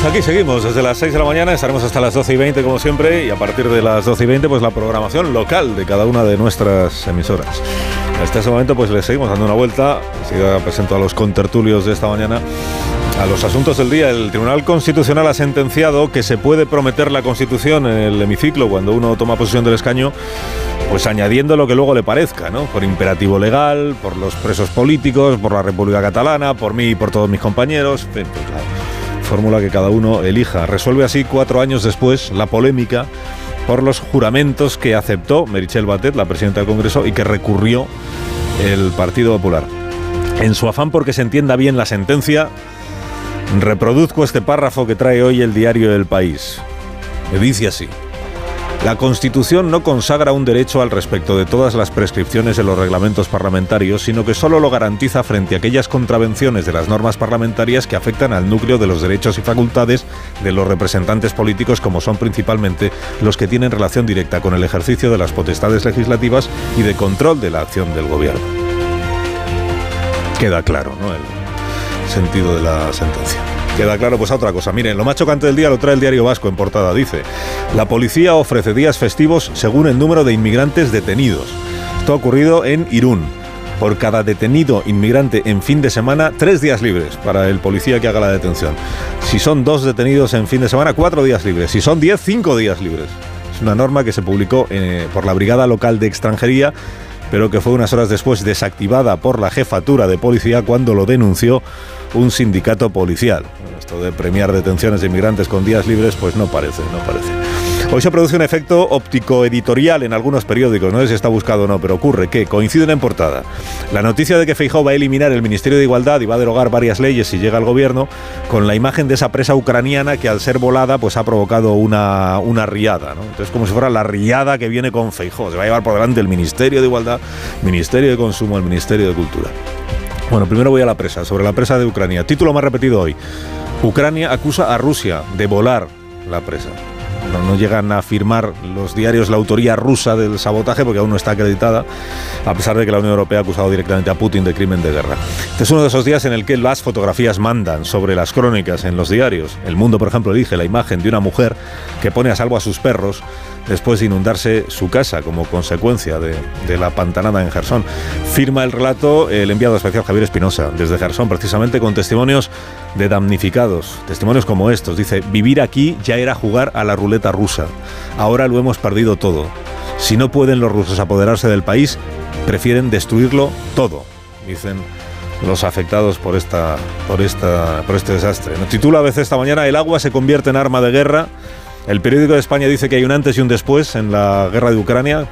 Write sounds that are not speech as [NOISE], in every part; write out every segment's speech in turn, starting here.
Pues aquí seguimos, desde las 6 de la mañana estaremos hasta las 12 y 20 como siempre y a partir de las 12 y 20 pues la programación local de cada una de nuestras emisoras. Hasta ese momento pues le seguimos dando una vuelta, sigo presento a los contertulios de esta mañana. A los asuntos del día, el Tribunal Constitucional ha sentenciado que se puede prometer la Constitución en el hemiciclo cuando uno toma posesión del escaño, pues añadiendo lo que luego le parezca, ¿no? Por imperativo legal, por los presos políticos, por la República Catalana, por mí y por todos mis compañeros. Pues, la fórmula que cada uno elija. Resuelve así cuatro años después la polémica por los juramentos que aceptó Merichel Batet, la presidenta del Congreso, y que recurrió el Partido Popular. En su afán porque se entienda bien la sentencia, reproduzco este párrafo que trae hoy el diario El País. Dice así. La Constitución no consagra un derecho al respecto de todas las prescripciones de los reglamentos parlamentarios, sino que solo lo garantiza frente a aquellas contravenciones de las normas parlamentarias que afectan al núcleo de los derechos y facultades de los representantes políticos, como son principalmente los que tienen relación directa con el ejercicio de las potestades legislativas y de control de la acción del gobierno. Queda claro, ¿no? El sentido de la sentencia. Queda claro, pues a otra cosa. Miren, lo más chocante del día lo trae el diario Vasco en portada. Dice, la policía ofrece días festivos según el número de inmigrantes detenidos. Esto ha ocurrido en Irún. Por cada detenido inmigrante en fin de semana, tres días libres para el policía que haga la detención. Si son dos detenidos en fin de semana, cuatro días libres. Si son diez, cinco días libres. Es una norma que se publicó eh, por la Brigada Local de Extranjería pero que fue unas horas después desactivada por la jefatura de policía cuando lo denunció un sindicato policial. Esto de premiar detenciones de inmigrantes con días libres, pues no parece, no parece. Hoy se produce un efecto óptico editorial en algunos periódicos, no sé si está buscado o no, pero ocurre que coinciden en portada. La noticia de que Feijóo va a eliminar el Ministerio de Igualdad y va a derogar varias leyes si llega al gobierno, con la imagen de esa presa ucraniana que al ser volada pues ha provocado una, una riada. Entonces como si fuera la riada que viene con Feijóo. Se va a llevar por delante el Ministerio de Igualdad, Ministerio de Consumo, el Ministerio de Cultura. Bueno, primero voy a la presa, sobre la presa de Ucrania. Título más repetido hoy. Ucrania acusa a Rusia de volar la presa. No, llegan a firmar los diarios la autoría rusa del sabotaje porque aún no está acreditada, a pesar de que la Unión Europea ha acusado directamente a Putin de crimen de guerra. Este es uno de esos días en el que las fotografías mandan sobre las crónicas en los diarios. El Mundo, por ejemplo, elige la imagen de una mujer que pone a salvo a sus perros después de inundarse su casa como consecuencia de, de la pantanada en Gerson. Firma el relato el enviado especial Javier Espinosa desde Gerson, precisamente con testimonios de damnificados, testimonios como estos. Dice, vivir aquí ya era jugar a la ruleta rusa. Ahora lo hemos perdido todo. Si no pueden los rusos apoderarse del país, prefieren destruirlo todo, dicen los afectados por esta por esta por este desastre. Nos titula a veces esta mañana El agua se convierte en arma de guerra. El periódico de España dice que hay un antes y un después en la guerra de Ucrania,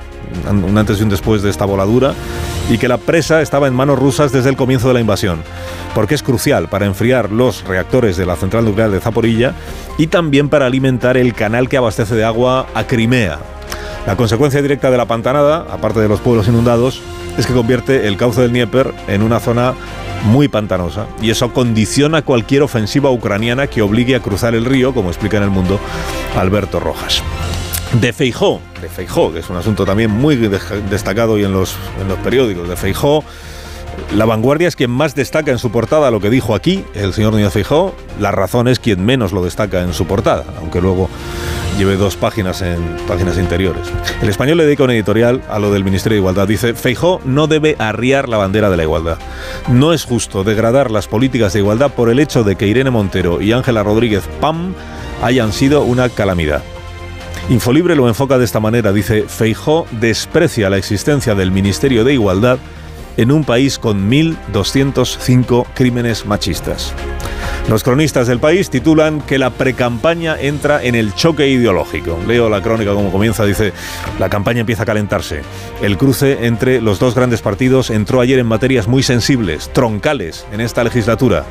un antes y un después de esta voladura, y que la presa estaba en manos rusas desde el comienzo de la invasión, porque es crucial para enfriar los reactores de la central nuclear de Zaporilla y también para alimentar el canal que abastece de agua a Crimea. La consecuencia directa de la pantanada, aparte de los pueblos inundados, es que convierte el cauce del Dnieper en una zona muy pantanosa y eso condiciona cualquier ofensiva ucraniana que obligue a cruzar el río, como explica en el mundo Alberto Rojas. De Feijó, de Feijó, que es un asunto también muy destacado hoy en los, en los periódicos, de Feijó, la vanguardia es quien más destaca en su portada lo que dijo aquí el señor Núñez Feijó, la razón es quien menos lo destaca en su portada, aunque luego lleve dos páginas en páginas interiores. El español le dedica un editorial a lo del Ministerio de Igualdad. Dice, Feijó no debe arriar la bandera de la igualdad. No es justo degradar las políticas de igualdad por el hecho de que Irene Montero y Ángela Rodríguez Pam hayan sido una calamidad. Infolibre lo enfoca de esta manera. Dice, Feijó desprecia la existencia del Ministerio de Igualdad en un país con 1.205 crímenes machistas. Los cronistas del país titulan que la precampaña entra en el choque ideológico. Leo la crónica como comienza, dice, la campaña empieza a calentarse. El cruce entre los dos grandes partidos entró ayer en materias muy sensibles, troncales, en esta legislatura.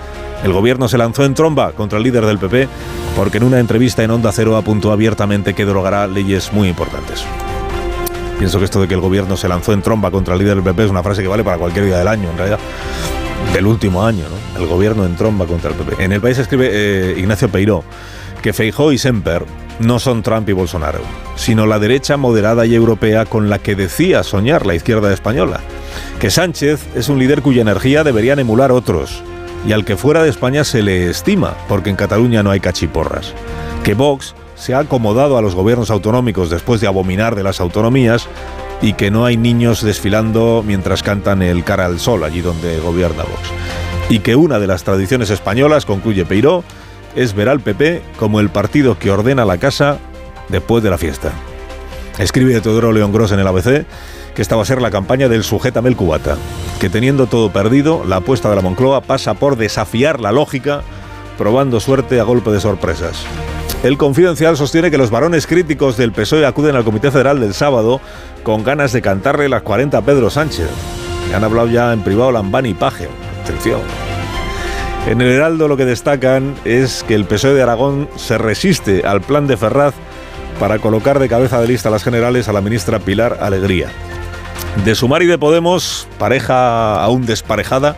El gobierno se lanzó en tromba contra el líder del PP porque en una entrevista en Onda Cero apuntó abiertamente que derogará leyes muy importantes. Pienso que esto de que el gobierno se lanzó en tromba contra el líder del PP es una frase que vale para cualquier día del año, en realidad. Del último año, ¿no? El gobierno en tromba contra el PP. En el país escribe eh, Ignacio Peiró que Feijó y Semper no son Trump y Bolsonaro, sino la derecha moderada y europea con la que decía soñar la izquierda española. Que Sánchez es un líder cuya energía deberían emular otros y al que fuera de España se le estima, porque en Cataluña no hay cachiporras. Que Vox se ha acomodado a los gobiernos autonómicos después de abominar de las autonomías y que no hay niños desfilando mientras cantan el cara al sol allí donde gobierna Vox. Y que una de las tradiciones españolas, concluye Peiró, es ver al PP como el partido que ordena la casa después de la fiesta. Escribe Teodoro León Gross en el ABC que esta va a ser la campaña del sujétame el cubata, que teniendo todo perdido, la apuesta de la Moncloa pasa por desafiar la lógica, probando suerte a golpe de sorpresas. El Confidencial sostiene que los varones críticos del PSOE acuden al Comité Federal del sábado con ganas de cantarle las 40 a Pedro Sánchez. Le han hablado ya en privado Lambán y Paje. Atención. En el Heraldo lo que destacan es que el PSOE de Aragón se resiste al plan de Ferraz para colocar de cabeza de lista a las generales a la ministra Pilar Alegría. De Sumar y de Podemos, pareja aún desparejada,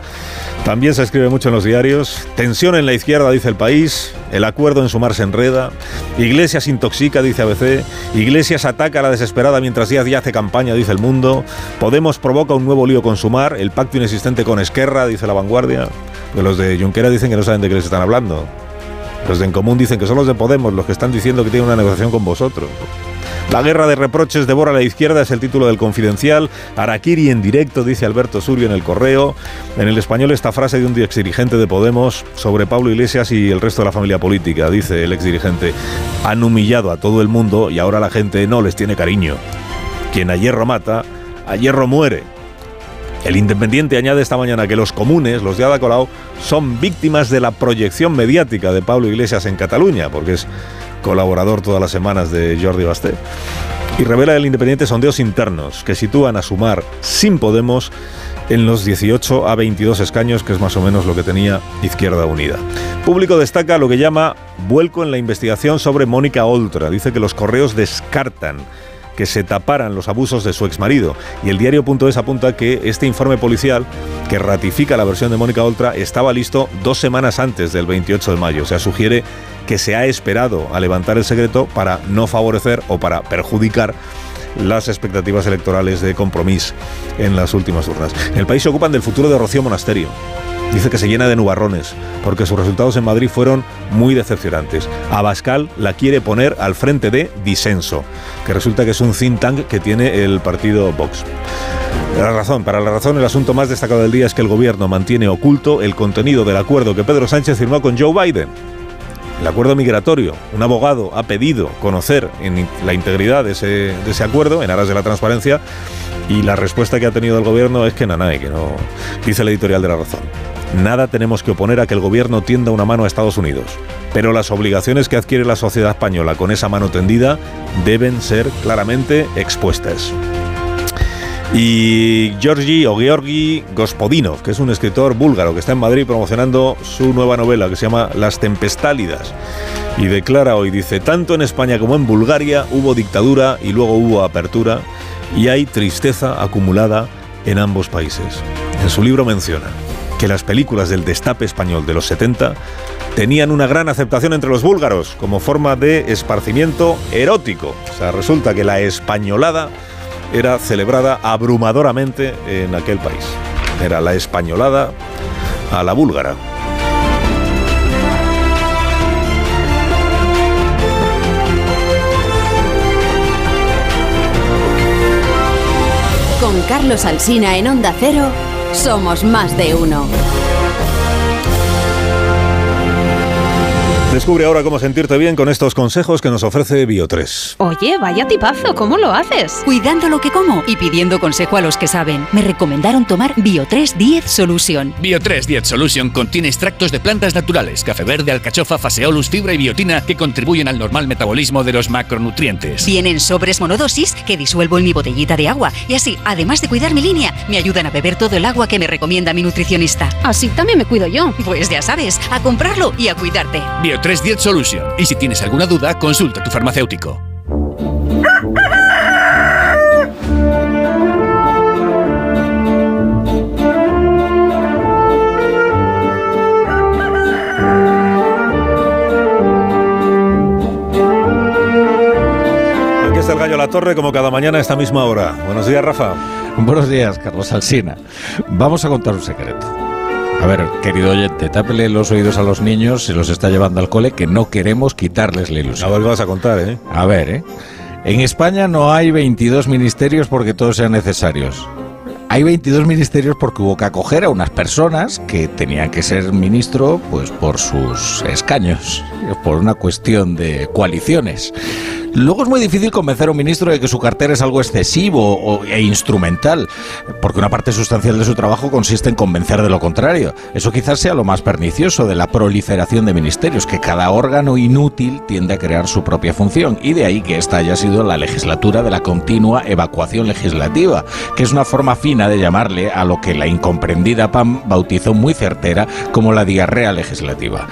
también se escribe mucho en los diarios. Tensión en la izquierda, dice el país. El acuerdo en Sumar se enreda. Iglesias intoxica, dice ABC. Iglesias ataca a la desesperada mientras Díaz ya hace campaña, dice el mundo. Podemos provoca un nuevo lío con Sumar. El pacto inexistente con Esquerra, dice la vanguardia. Los de Junquera dicen que no saben de qué les están hablando. Los de En Común dicen que son los de Podemos los que están diciendo que tienen una negociación con vosotros. La guerra de reproches devora a la izquierda es el título del confidencial. Araquiri en directo, dice Alberto Surio en el correo. En el español esta frase de un exdirigente de Podemos sobre Pablo Iglesias y el resto de la familia política. Dice el exdirigente, han humillado a todo el mundo y ahora la gente no les tiene cariño. Quien a hierro mata, a hierro muere. El Independiente añade esta mañana que los comunes, los de Ada Colau, son víctimas de la proyección mediática de Pablo Iglesias en Cataluña, porque es colaborador todas las semanas de Jordi Basté. Y revela el Independiente sondeos internos que sitúan a sumar sin Podemos en los 18 a 22 escaños, que es más o menos lo que tenía Izquierda Unida. Público destaca lo que llama vuelco en la investigación sobre Mónica Oltra. Dice que los correos descartan que se taparan los abusos de su exmarido. Y el diario.es apunta que este informe policial que ratifica la versión de Mónica Oltra estaba listo dos semanas antes del 28 de mayo. O sea, sugiere que se ha esperado a levantar el secreto para no favorecer o para perjudicar las expectativas electorales de compromiso en las últimas urnas. El país se ocupan del futuro de Rocío Monasterio. Dice que se llena de nubarrones, porque sus resultados en Madrid fueron muy decepcionantes. Abascal la quiere poner al frente de Disenso, que resulta que es un think tank que tiene el partido Vox. La razón, para la razón, el asunto más destacado del día es que el gobierno mantiene oculto el contenido del acuerdo que Pedro Sánchez firmó con Joe Biden. El acuerdo migratorio. Un abogado ha pedido conocer la integridad de ese, de ese acuerdo en aras de la transparencia y la respuesta que ha tenido el gobierno es que nanay, que no. Dice el editorial de la razón. Nada tenemos que oponer a que el gobierno tienda una mano a Estados Unidos, pero las obligaciones que adquiere la sociedad española con esa mano tendida deben ser claramente expuestas. Y Georgi o Georgi Gospodinov, que es un escritor búlgaro que está en Madrid promocionando su nueva novela que se llama Las Tempestálidas. Y declara hoy, dice, tanto en España como en Bulgaria hubo dictadura y luego hubo apertura y hay tristeza acumulada en ambos países. En su libro menciona, que las películas del destape español de los 70 tenían una gran aceptación entre los búlgaros como forma de esparcimiento erótico. O sea, resulta que la españolada era celebrada abrumadoramente en aquel país. Era la españolada a la búlgara. Con Carlos Alsina en Onda Cero. Somos más de uno. Descubre ahora cómo sentirte bien con estos consejos que nos ofrece Bio3. Oye, vaya tipazo, ¿cómo lo haces? Cuidando lo que como y pidiendo consejo a los que saben. Me recomendaron tomar Bio3 10 Solution. Bio3 10 Solution contiene extractos de plantas naturales, café verde, alcachofa, faseolus, fibra y biotina que contribuyen al normal metabolismo de los macronutrientes. Vienen sobres monodosis que disuelvo en mi botellita de agua y así, además de cuidar mi línea, me ayudan a beber todo el agua que me recomienda mi nutricionista. Así también me cuido yo. Pues ya sabes, a comprarlo y a cuidarte. Bio 310 Solution. Y si tienes alguna duda, consulta a tu farmacéutico. Aquí está el gallo a la torre como cada mañana a esta misma hora. Buenos días, Rafa. Buenos días, Carlos Alsina. Vamos a contar un secreto. A ver, querido oyente, tápele los oídos a los niños si los está llevando al cole, que no queremos quitarles la ilusión. A ver, vas a contar, ¿eh? A ver, ¿eh? En España no hay 22 ministerios porque todos sean necesarios. Hay 22 ministerios porque hubo que acoger a unas personas que tenían que ser ministro pues por sus escaños, por una cuestión de coaliciones. Luego es muy difícil convencer a un ministro de que su cartera es algo excesivo e instrumental, porque una parte sustancial de su trabajo consiste en convencer de lo contrario. Eso quizás sea lo más pernicioso de la proliferación de ministerios, que cada órgano inútil tiende a crear su propia función, y de ahí que esta haya sido la legislatura de la continua evacuación legislativa, que es una forma fina de llamarle a lo que la incomprendida PAM bautizó muy certera como la diarrea legislativa.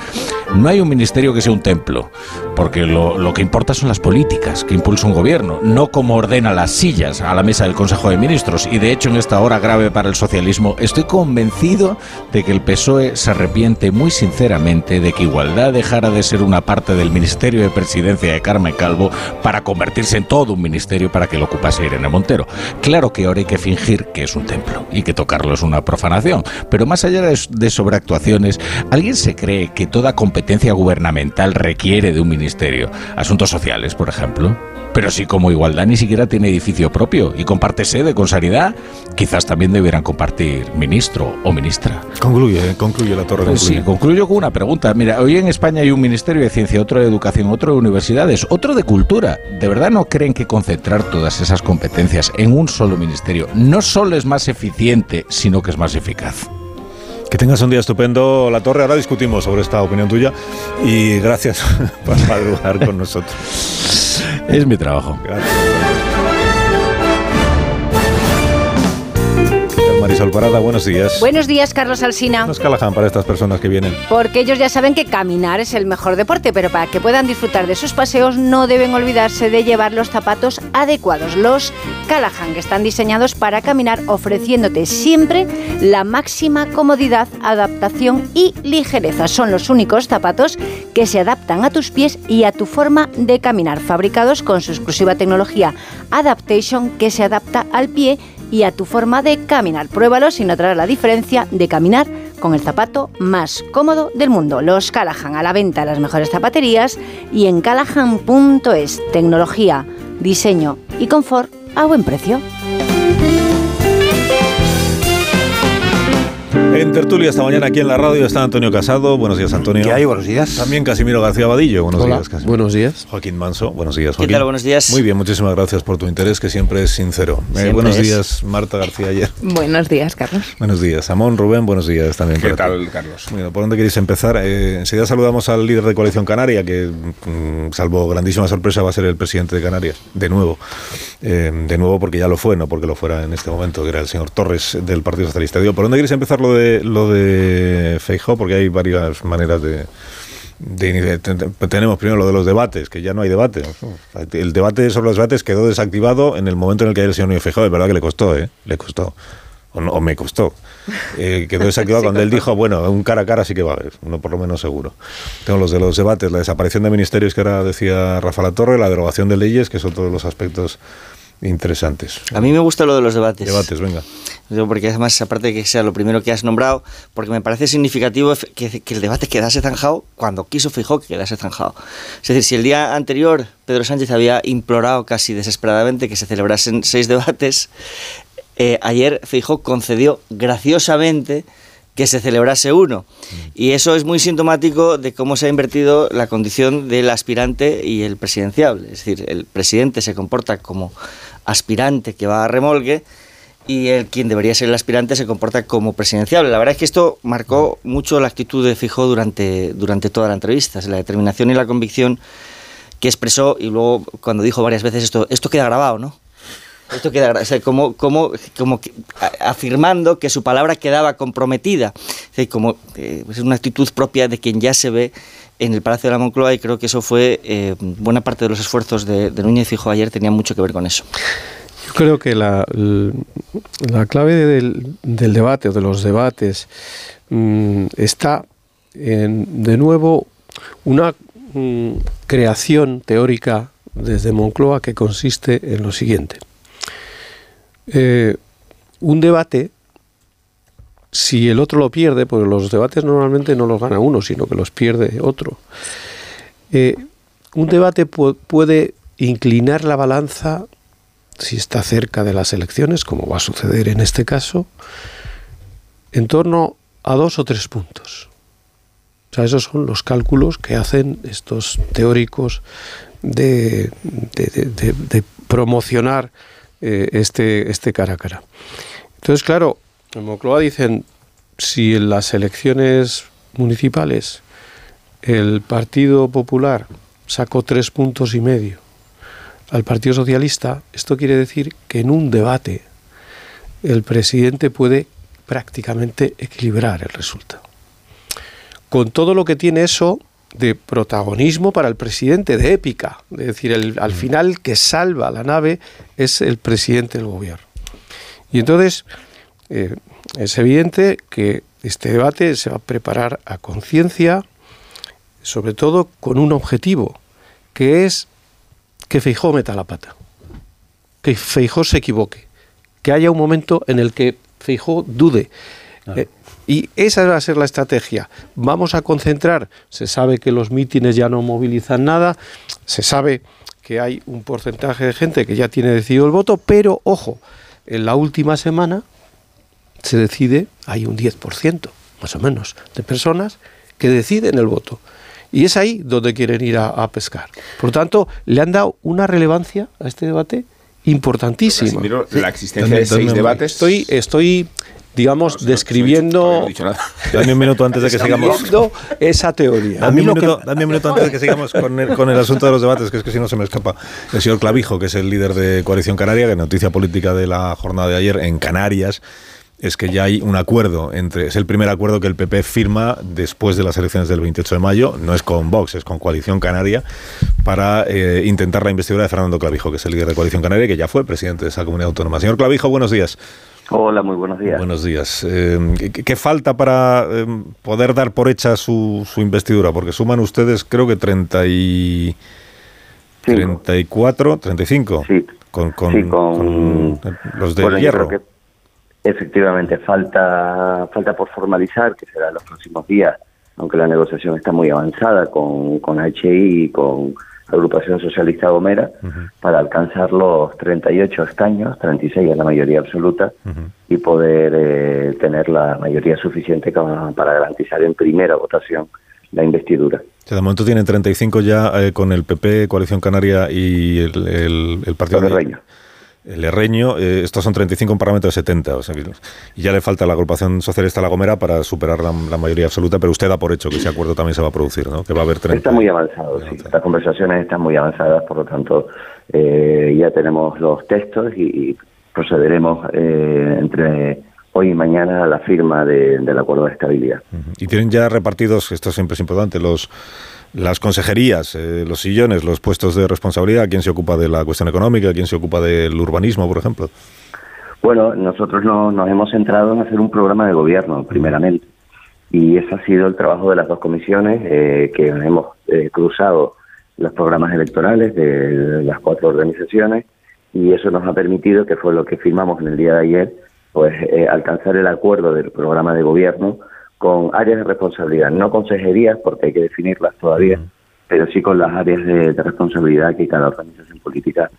No hay un ministerio que sea un templo, porque lo, lo que importa son las políticas que impulsa un gobierno, no como ordena las sillas a la mesa del Consejo de Ministros. Y de hecho, en esta hora grave para el socialismo, estoy convencido de que el PSOE se arrepiente muy sinceramente de que Igualdad dejara de ser una parte del Ministerio de Presidencia de Carmen Calvo para convertirse en todo un ministerio para que lo ocupase Irene Montero. Claro que ahora hay que fingir que es un templo y que tocarlo es una profanación, pero más allá de sobreactuaciones, ¿alguien se cree que toda competencia gubernamental requiere de un ministerio? Asuntos sociales, por ejemplo ejemplo. Pero si como igualdad ni siquiera tiene edificio propio y comparte sede con sanidad, quizás también debieran compartir ministro o ministra. Concluye, concluye la torre. Pues sí, concluyo con una pregunta. Mira, hoy en España hay un ministerio de ciencia, otro de educación, otro de universidades, otro de cultura. ¿De verdad no creen que concentrar todas esas competencias en un solo ministerio no solo es más eficiente, sino que es más eficaz? Que tengas un día estupendo, La Torre. Ahora discutimos sobre esta opinión tuya y gracias [LAUGHS] por madrugar con nosotros. Es mi trabajo. Gracias. Buenos días. Buenos días, Carlos Alsina. Nos Callahan para estas personas que vienen. Porque ellos ya saben que caminar es el mejor deporte, pero para que puedan disfrutar de sus paseos no deben olvidarse de llevar los zapatos adecuados, los Callahan, que están diseñados para caminar ofreciéndote siempre la máxima comodidad, adaptación y ligereza. Son los únicos zapatos que se adaptan a tus pies y a tu forma de caminar, fabricados con su exclusiva tecnología Adaptation que se adapta al pie y a tu forma de caminar. Pruébalos y notarás la diferencia de caminar con el zapato más cómodo del mundo. Los Callahan a la venta en las mejores zapaterías y en callahan.es. Tecnología, diseño y confort a buen precio. En tertulia esta mañana aquí en la radio está Antonio Casado. Buenos días, Antonio. ¿Qué hay? Buenos días. También Casimiro García Vadillo. Buenos Hola. días, Casimiro. Buenos días. Joaquín Manso. Buenos días, Joaquín. ¿Qué tal? Buenos días. Muy bien, muchísimas gracias por tu interés, que siempre es sincero. Eh, buenos es. días, Marta García ayer. [LAUGHS] Buenos días, Carlos. Buenos días, Amón Rubén. Buenos días también. ¿Qué para ti. tal, Carlos? Bueno, ¿por dónde queréis empezar? Eh, enseguida saludamos al líder de Coalición Canaria, que, mm, salvo grandísima sorpresa, va a ser el presidente de Canarias, de nuevo. Eh, de nuevo porque ya lo fue, no porque lo fuera en este momento, que era el señor Torres del Partido Socialista. Digo, ¿por dónde queréis empezar lo de, lo de Feijóo? Porque hay varias maneras de... de ten- Tenemos primero lo de los debates, que ya no hay debate. El debate sobre los debates quedó desactivado en el momento en el que el señor Núñez Feijóo. Es verdad que le costó, ¿eh? Le costó. O, no- o me costó. Eh, quedó desactivado [LAUGHS] cuando él dijo, bueno, un cara a cara sí que va a haber, uno por lo menos seguro. Tengo los de los debates, la desaparición de ministerios que ahora decía Rafa La Torre, la derogación de leyes, que son todos los aspectos interesantes. A mí me gusta lo de los debates. Debates, venga. Porque además, aparte de que sea lo primero que has nombrado, porque me parece significativo que, que el debate quedase zanjado cuando quiso Fijó que quedase zanjado. Es decir, si el día anterior Pedro Sánchez había implorado casi desesperadamente que se celebrasen seis debates, eh, ayer Fijó concedió graciosamente que se celebrase uno. Y eso es muy sintomático de cómo se ha invertido la condición del aspirante y el presidencial. Es decir, el presidente se comporta como aspirante que va a remolque y el quien debería ser el aspirante se comporta como presidencial. La verdad es que esto marcó mucho la actitud de Fijó durante, durante toda la entrevista, la determinación y la convicción que expresó y luego cuando dijo varias veces esto, esto queda grabado, ¿no? Esto queda o como, como, como afirmando que su palabra quedaba comprometida. como, eh, es una actitud propia de quien ya se ve en el Palacio de la Moncloa y creo que eso fue eh, buena parte de los esfuerzos de, de Núñez Fijo ayer tenía mucho que ver con eso. Yo creo que la, la clave del, debate o de los debates mmm, está en, de nuevo, una mmm, creación teórica desde Moncloa que consiste en lo siguiente. Eh, un debate, si el otro lo pierde, porque los debates normalmente no los gana uno, sino que los pierde otro, eh, un debate pu puede inclinar la balanza si está cerca de las elecciones, como va a suceder en este caso, en torno a dos o tres puntos. O sea, esos son los cálculos que hacen estos teóricos de, de, de, de promocionar eh, este, este cara a cara. Entonces, claro, en Moncloa dicen, si en las elecciones municipales el Partido Popular sacó tres puntos y medio al Partido Socialista, esto quiere decir que en un debate el presidente puede prácticamente equilibrar el resultado. Con todo lo que tiene eso de protagonismo para el presidente, de épica, es decir, el, al final que salva la nave es el presidente del gobierno. Y entonces eh, es evidente que este debate se va a preparar a conciencia, sobre todo con un objetivo, que es que Feijó meta la pata, que Feijó se equivoque, que haya un momento en el que Feijó dude. Claro. Eh, y esa va a ser la estrategia. Vamos a concentrar, se sabe que los mítines ya no movilizan nada, se sabe que hay un porcentaje de gente que ya tiene decidido el voto, pero ojo, en la última semana se decide, hay un 10%, más o menos, de personas que deciden el voto. Y es ahí donde quieren ir a, a pescar. Por lo tanto, le han dado una relevancia a este debate importantísima. La existencia de seis debates. Estoy, estoy digamos, describiendo. No dame un minuto antes de que sigamos. esa teoría. Dame un, minuto, dame un minuto antes de que sigamos con el, con el, asunto de los debates, que es que si no se me escapa. El señor Clavijo, que es el líder de Coalición Canaria, que noticia política de la jornada de ayer en Canarias es que ya hay un acuerdo entre es el primer acuerdo que el PP firma después de las elecciones del 28 de mayo no es con Vox es con Coalición Canaria para eh, intentar la investidura de Fernando Clavijo que es el líder de Coalición Canaria que ya fue presidente de esa comunidad autónoma señor Clavijo buenos días Hola, muy buenos días. Buenos días. Eh, ¿qué, ¿qué, falta para eh, poder dar por hecha su, su, investidura? Porque suman ustedes, creo que 30 y... 34, 35. Sí. Con, con, sí, con, con los de hierro. Que efectivamente, falta, falta por formalizar, que será en los próximos días, aunque la negociación está muy avanzada con, con HI y con Agrupación Socialista Gomera uh -huh. para alcanzar los 38 escaños, 36 es la mayoría absoluta, uh -huh. y poder eh, tener la mayoría suficiente para, garantizar en primera votación la investidura. O sea, de momento tienen 35 ya eh, con el PP, Coalición Canaria y el, el, el Partido de Reño. El Herreño, eh, estos son 35 en Parlamento de 70, o sea, y ya le falta a la agrupación socialista La Gomera para superar la, la, mayoría absoluta, pero usted da por hecho que ese acuerdo también se va a producir, ¿no? Que va a haber 30. Está muy avanzado, sí. Las conversaciones están muy avanzadas, por lo tanto, eh, ya tenemos los textos y, y procederemos eh, entre hoy y mañana a la firma de, del acuerdo de estabilidad. Y tienen ya repartidos, esto siempre es importante, los las consejerías, eh, los sillones, los puestos de responsabilidad, quién se ocupa de la cuestión económica, quién se ocupa del urbanismo, por ejemplo. Bueno, nosotros no, nos hemos centrado en hacer un programa de gobierno, primeramente, y ese ha sido el trabajo de las dos comisiones eh, que hemos eh, cruzado los programas electorales de las cuatro organizaciones y eso nos ha permitido, que fue lo que firmamos en el día de ayer, pues eh, alcanzar el acuerdo del programa de gobierno con áreas de responsabilidad, no consejerías porque hay que definirlas todavía, uh -huh. pero sí con las áreas de, de, responsabilidad que cada organización política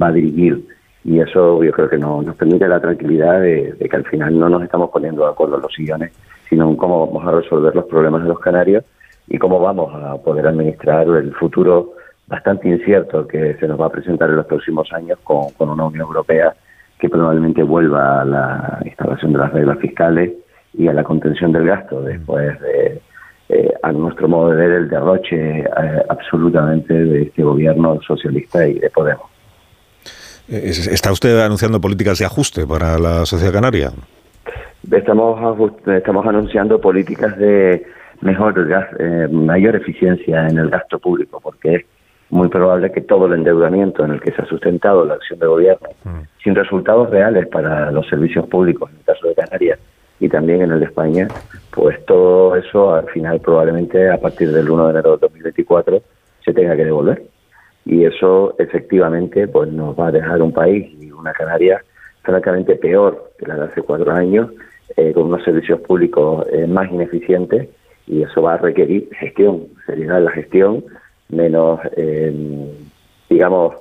va a dirigir. y eso yo creo que no, nos permite la tranquilidad de, que al final no nos estamos poniendo de acuerdo en los sillones, sino en cómo vamos a resolver los problemas de los canarios y cómo vamos a poder administrar el futuro bastante incierto que se nos va a presentar en los próximos años con, con una Unión Europea que probablemente vuelva a la instalación de las reglas fiscales y a la contención del gasto después de, eh, a nuestro modo de ver, el derroche eh, absolutamente de este gobierno socialista y de Podemos. Eh, ¿Está usted anunciando políticas de ajuste para la sociedad canaria? Estamos, estamos anunciando políticas de mejor mayor eficiencia en el gasto público, porque es muy probable que todo el endeudamiento en el que se ha sustentado la acción de gobierno, mm. sin resultados reales para los servicios públicos, en el caso de Canarias, y también en el de España, pues todo eso al final probablemente a partir del 1 de enero de 2024 se tenga que devolver. Y eso efectivamente pues nos va a dejar un país y una Canaria francamente peor que la de hace cuatro años, eh, con unos servicios públicos eh, más ineficientes y eso va a requerir gestión, seriedad la gestión, menos, eh, digamos,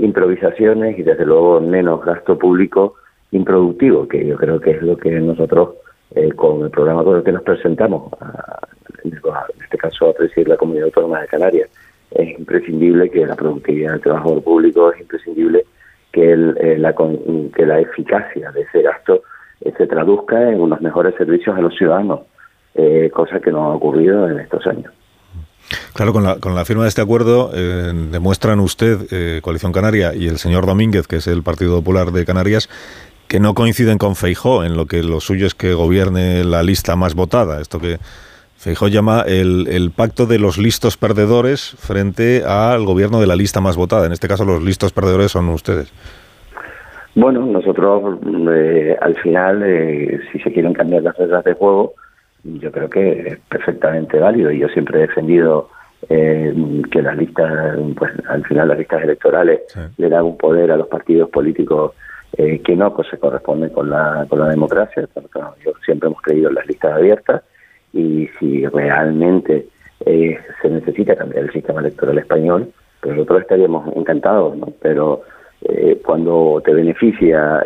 improvisaciones y desde luego menos gasto público improductivo, que yo creo que es lo que nosotros, eh, con el programa con el que nos presentamos, en este caso a presidir la Comunidad Autónoma de Canarias, es imprescindible que la productividad del trabajador público, es imprescindible que, el, eh, la, que la eficacia de ese gasto eh, se traduzca en unos mejores servicios a los ciudadanos, cosa que no ha ocurrido en estos años. Claro, con la, con la firma de este acuerdo demuestran usted, Coalición Canaria, y el señor Domínguez, que es el Partido Popular de Canarias, que no coinciden con Feijó en lo que lo suyo es que gobierne la lista más votada, esto que Feijó llama el, el pacto de los listos perdedores frente al gobierno de la lista más votada. En este caso los listos perdedores son ustedes. Bueno, nosotros eh, al final, eh, si se quieren cambiar las reglas de juego, yo creo que es perfectamente válido y yo siempre he defendido eh, que las listas, pues al final las listas electorales le dan un poder a los partidos políticos eh, que no se corresponde con la, con la democracia. Yo siempre hemos creído en las listas abiertas y si realmente eh, se necesita cambiar el sistema electoral español, pues nosotros estaríamos encantados, ¿no? Pero eh, cuando te beneficia,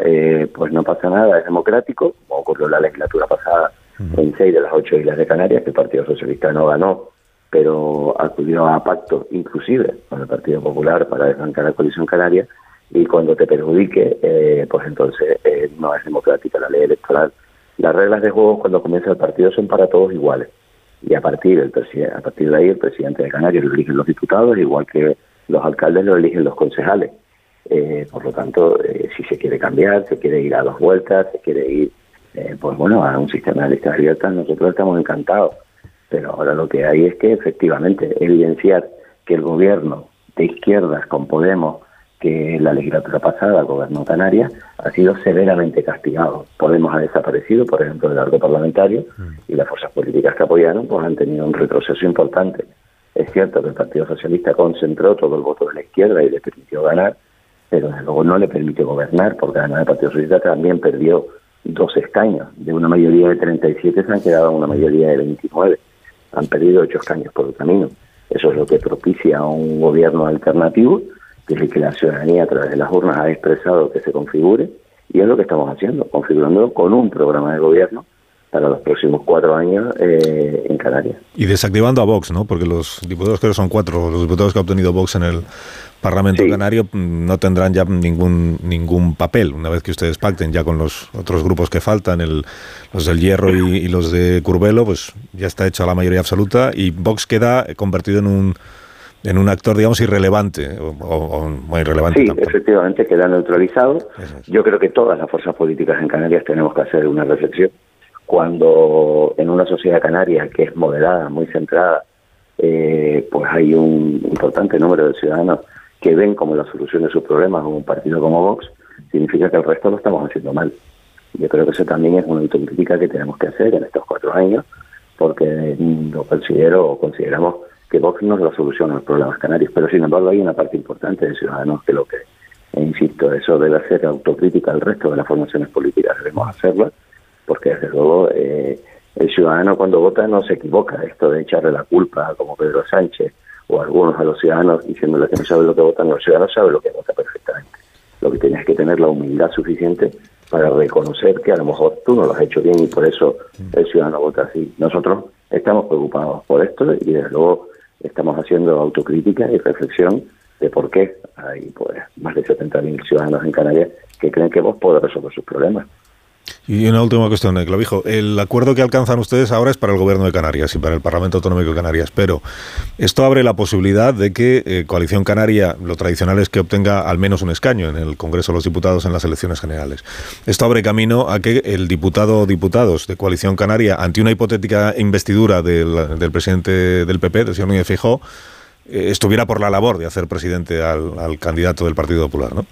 pues no pasa nada, es democrático, como ocurrió la legislatura pasada en seis de las ocho islas de Canarias, que el Partido Socialista no ganó, pero acudió a pacto inclusive con el Partido Popular para desbancar la coalición canaria, y cuando te perjudique, eh, pues entonces eh, no es democrática la ley electoral. Las reglas de juego cuando comienza el partido son para todos iguales y a partir, el a partir de ahí el presidente de Canarias lo eligen los diputados, igual que los alcaldes lo eligen los concejales. Eh, por lo tanto, si se quiere cambiar, se quiere ir a dos vueltas, se quiere ir, pues bueno, a un sistema de listas abiertas, nosotros estamos encantados. Pero ahora lo que hay es que efectivamente evidenciar que el gobierno de izquierdas con Podemos que la legislatura pasada gobernó Canarias ha sido severamente castigado. Podemos ha desaparecido, por ejemplo, del arco parlamentario mm. y las fuerzas políticas que apoyaron pues han tenido un retroceso importante. Es cierto que el Partido Socialista concentró todo el voto de la izquierda y le permitió ganar, pero desde luego no le permitió gobernar, porque además el Partido Socialista también perdió dos escaños. De una mayoría de 37 se han quedado una mayoría de 29. Han perdido ocho escaños por el camino. Eso es lo que propicia un gobierno alternativo desde que la ciudadanía a través de las urnas ha expresado que se configure y es lo que estamos haciendo, configurando con un programa de gobierno para los próximos cuatro años eh, en Canarias. Y desactivando a Vox, ¿no? Porque los diputados, creo que son cuatro, los diputados que ha obtenido Vox en el Parlamento Canario mm, no tendrán ya ningún ningún papel una vez que ustedes pacten ya con los otros grupos que faltan, el, los del Hierro y, y los de Curbelo, pues ya está hecha la mayoría absoluta y Vox queda convertido en un en un actor, digamos, irrelevante o, muy irrelevante. Sí, efectivamente, queda neutralizado. Yo creo que todas las fuerzas políticas en Canarias tenemos que hacer una reflexión. Cuando en una sociedad canaria que es moderada, muy centrada, eh, pues hay un importante número de ciudadanos que ven como la solución de sus problemas un partido como Vox, significa que el resto lo estamos haciendo mal. Yo creo que eso también es una autocrítica que tenemos que hacer en estos cuatro años, porque lo considero o consideramos que Vox no es la solución a los problemas canarios, pero sin embargo hay una parte importante de ciudadanos que lo que, e insisto, eso debe hacer autocrítica al resto de las formaciones políticas, debemos hacerlo, porque desde luego eh, el ciudadano cuando vota no se equivoca, esto de echarle la culpa como Pedro Sánchez o algunos a los ciudadanos diciéndole que no saben lo que votan, los ciudadanos saben lo que vota perfectamente. lo que tienes que tener la humildad suficiente para reconocer que a lo mejor tú no lo has hecho bien y por eso el ciudadano vota así. Nosotros estamos preocupados por esto y desde luego estamos haciendo autocrítica y reflexión de por qué hay pues más de 70.000 ciudadanos en Canarias que creen que vos podés resolver sus problemas. Y una última cuestión, eh, Clavijo. El acuerdo que alcanzan ustedes ahora es para el Gobierno de Canarias y para el Parlamento Autonómico de Canarias, pero esto abre la posibilidad de que eh, Coalición Canaria, lo tradicional es que obtenga al menos un escaño en el Congreso de los Diputados en las elecciones generales. Esto abre camino a que el diputado o diputados de Coalición Canaria, ante una hipotética investidura del, presidente del PP, del señor Núñez Fijó, eh, estuviera por la labor de hacer presidente al, al candidato del Partido Popular, ¿no?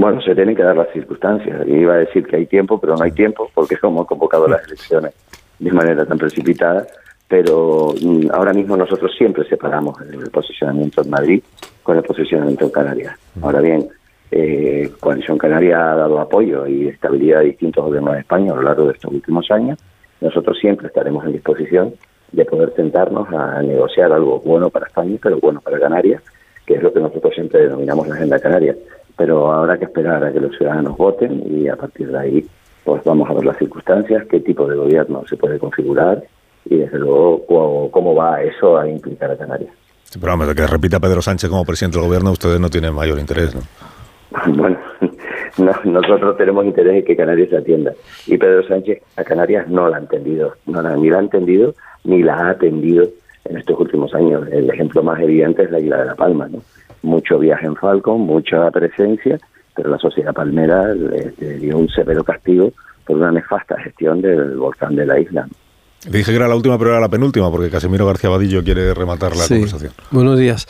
Bueno, se tienen que dar las circunstancias. Y iba a decir que hay tiempo, pero no hay tiempo porque [LAUGHS] hemos convocado las elecciones de manera tan precipitada. Pero mm, ahora mismo nosotros siempre separamos el posicionamiento en Madrid con el posicionamiento en Canarias. Ahora bien, eh, Coalición Canaria ha dado apoyo y estabilidad a distintos gobiernos de España a lo largo de estos últimos años. Nosotros siempre estaremos en disposición de poder sentarnos a negociar algo bueno para España, pero bueno para Canarias, que es lo que nosotros siempre denominamos la agenda canaria pero habrá que esperar a que los ciudadanos voten y a partir de ahí pues vamos a ver las circunstancias, qué tipo de gobierno se puede configurar y desde luego cómo, va eso a implicar a Canarias. pero vamos, de que repita Pedro Sánchez como presidente del gobierno, ustedes no tienen mayor interés, ¿no? [LAUGHS] Bueno, [LAUGHS] nosotros tenemos interés en que Canarias se atienda. Y Pedro Sánchez a Canarias no la ha entendido, no la, ni la ha entendido ni la ha atendido en estos últimos años. El ejemplo más evidente es la isla de La Palma, ¿no? Mucho viaje en Falcon, mucha presencia, pero la sociedad palmera le, dio un severo castigo por una nefasta gestión del volcán de la isla. Dije que era la última, pero era la penúltima, porque Casimiro García Vadillo quiere rematar la conversación. Buenos días.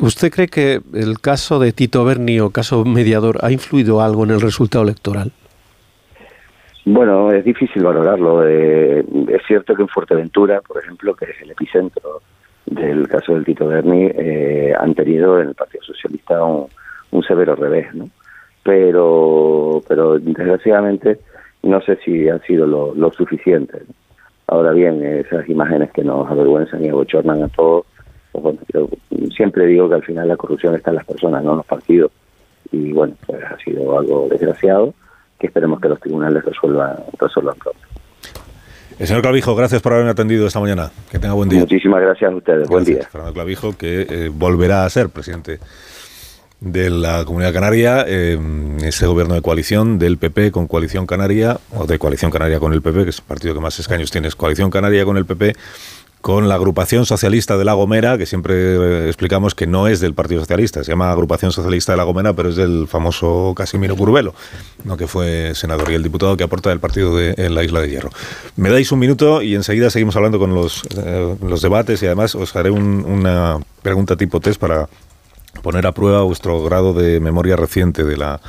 ¿Usted cree que el caso de Tito Berni o caso mediador ha influido algo en el resultado electoral? Bueno, es difícil valorarlo. Eh, es cierto que en Fuerteventura, por ejemplo, que es el epicentro del caso del Tito Berni eh, han tenido en el Partido Socialista un, severo revés, ¿no? Pero, pero desgraciadamente no sé si han sido lo, suficiente. Ahora bien, esas imágenes que nos avergüenzan y abochornan a todos, pues siempre digo que al final la corrupción está en las personas, no en los partidos. Y bueno, pues ha sido algo desgraciado que esperemos que los tribunales resuelvan, resuelvan pronto. El señor Clavijo, gracias por haberme atendido esta mañana. Que tenga buen día. Muchísimas gracias a ustedes. buen día. Fernando Clavijo, que eh, volverá a ser presidente de la Comunidad Canaria, eh, ese gobierno de coalición del PP con Coalición Canaria, o de Coalición Canaria con el PP, que es el partido que más escaños tiene, es Coalición Canaria con el PP, con la agrupación socialista de La Gomera, que siempre eh, explicamos que no es del Partido Socialista, se llama Agrupación Socialista de La Gomera, pero es del famoso Casimiro Curvelo, ¿no? que fue senador y el diputado que aporta del partido de la Isla de Hierro. Me dais un minuto y enseguida seguimos hablando con los, eh, los debates y además os haré una pregunta tipo test para poner a prueba vuestro grado de memoria reciente de la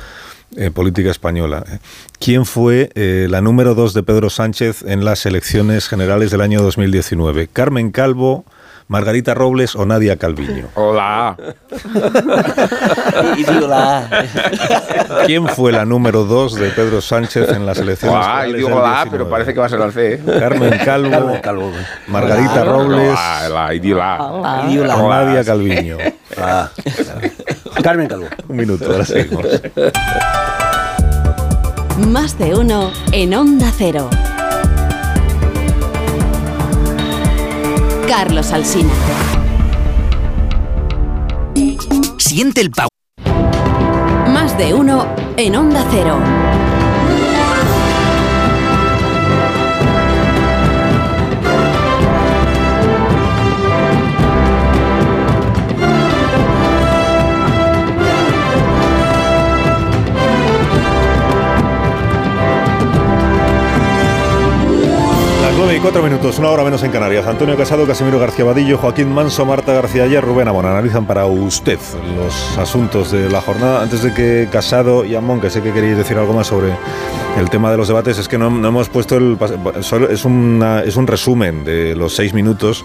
eh, política española. ¿Quién fue eh, la número dos de Pedro Sánchez en las elecciones generales del año 2019? ¿Carmen Calvo, Margarita Robles o Nadia Calviño? Hola. ¿Quién fue la número dos de Pedro Sánchez en las elecciones generales digo hola, pero parece que va a ser al C. ¿eh? Carmen Calvo, Margarita Robles o Nadia Calviño. Carmen Calvo. Un minuto, ahora seguimos. Más de uno en Onda Cero. Carlos Alsina. Siente el pau. Más de uno en Onda Cero. Y cuatro minutos, una hora menos en Canarias. Antonio Casado, Casimiro García Vadillo, Joaquín Manso, Marta García y Rubén Amón analizan para usted los asuntos de la jornada. Antes de que Casado y Amón, que sé que queréis decir algo más sobre el tema de los debates, es que no, hemos puesto el... es, una, es un resumen de los seis minutos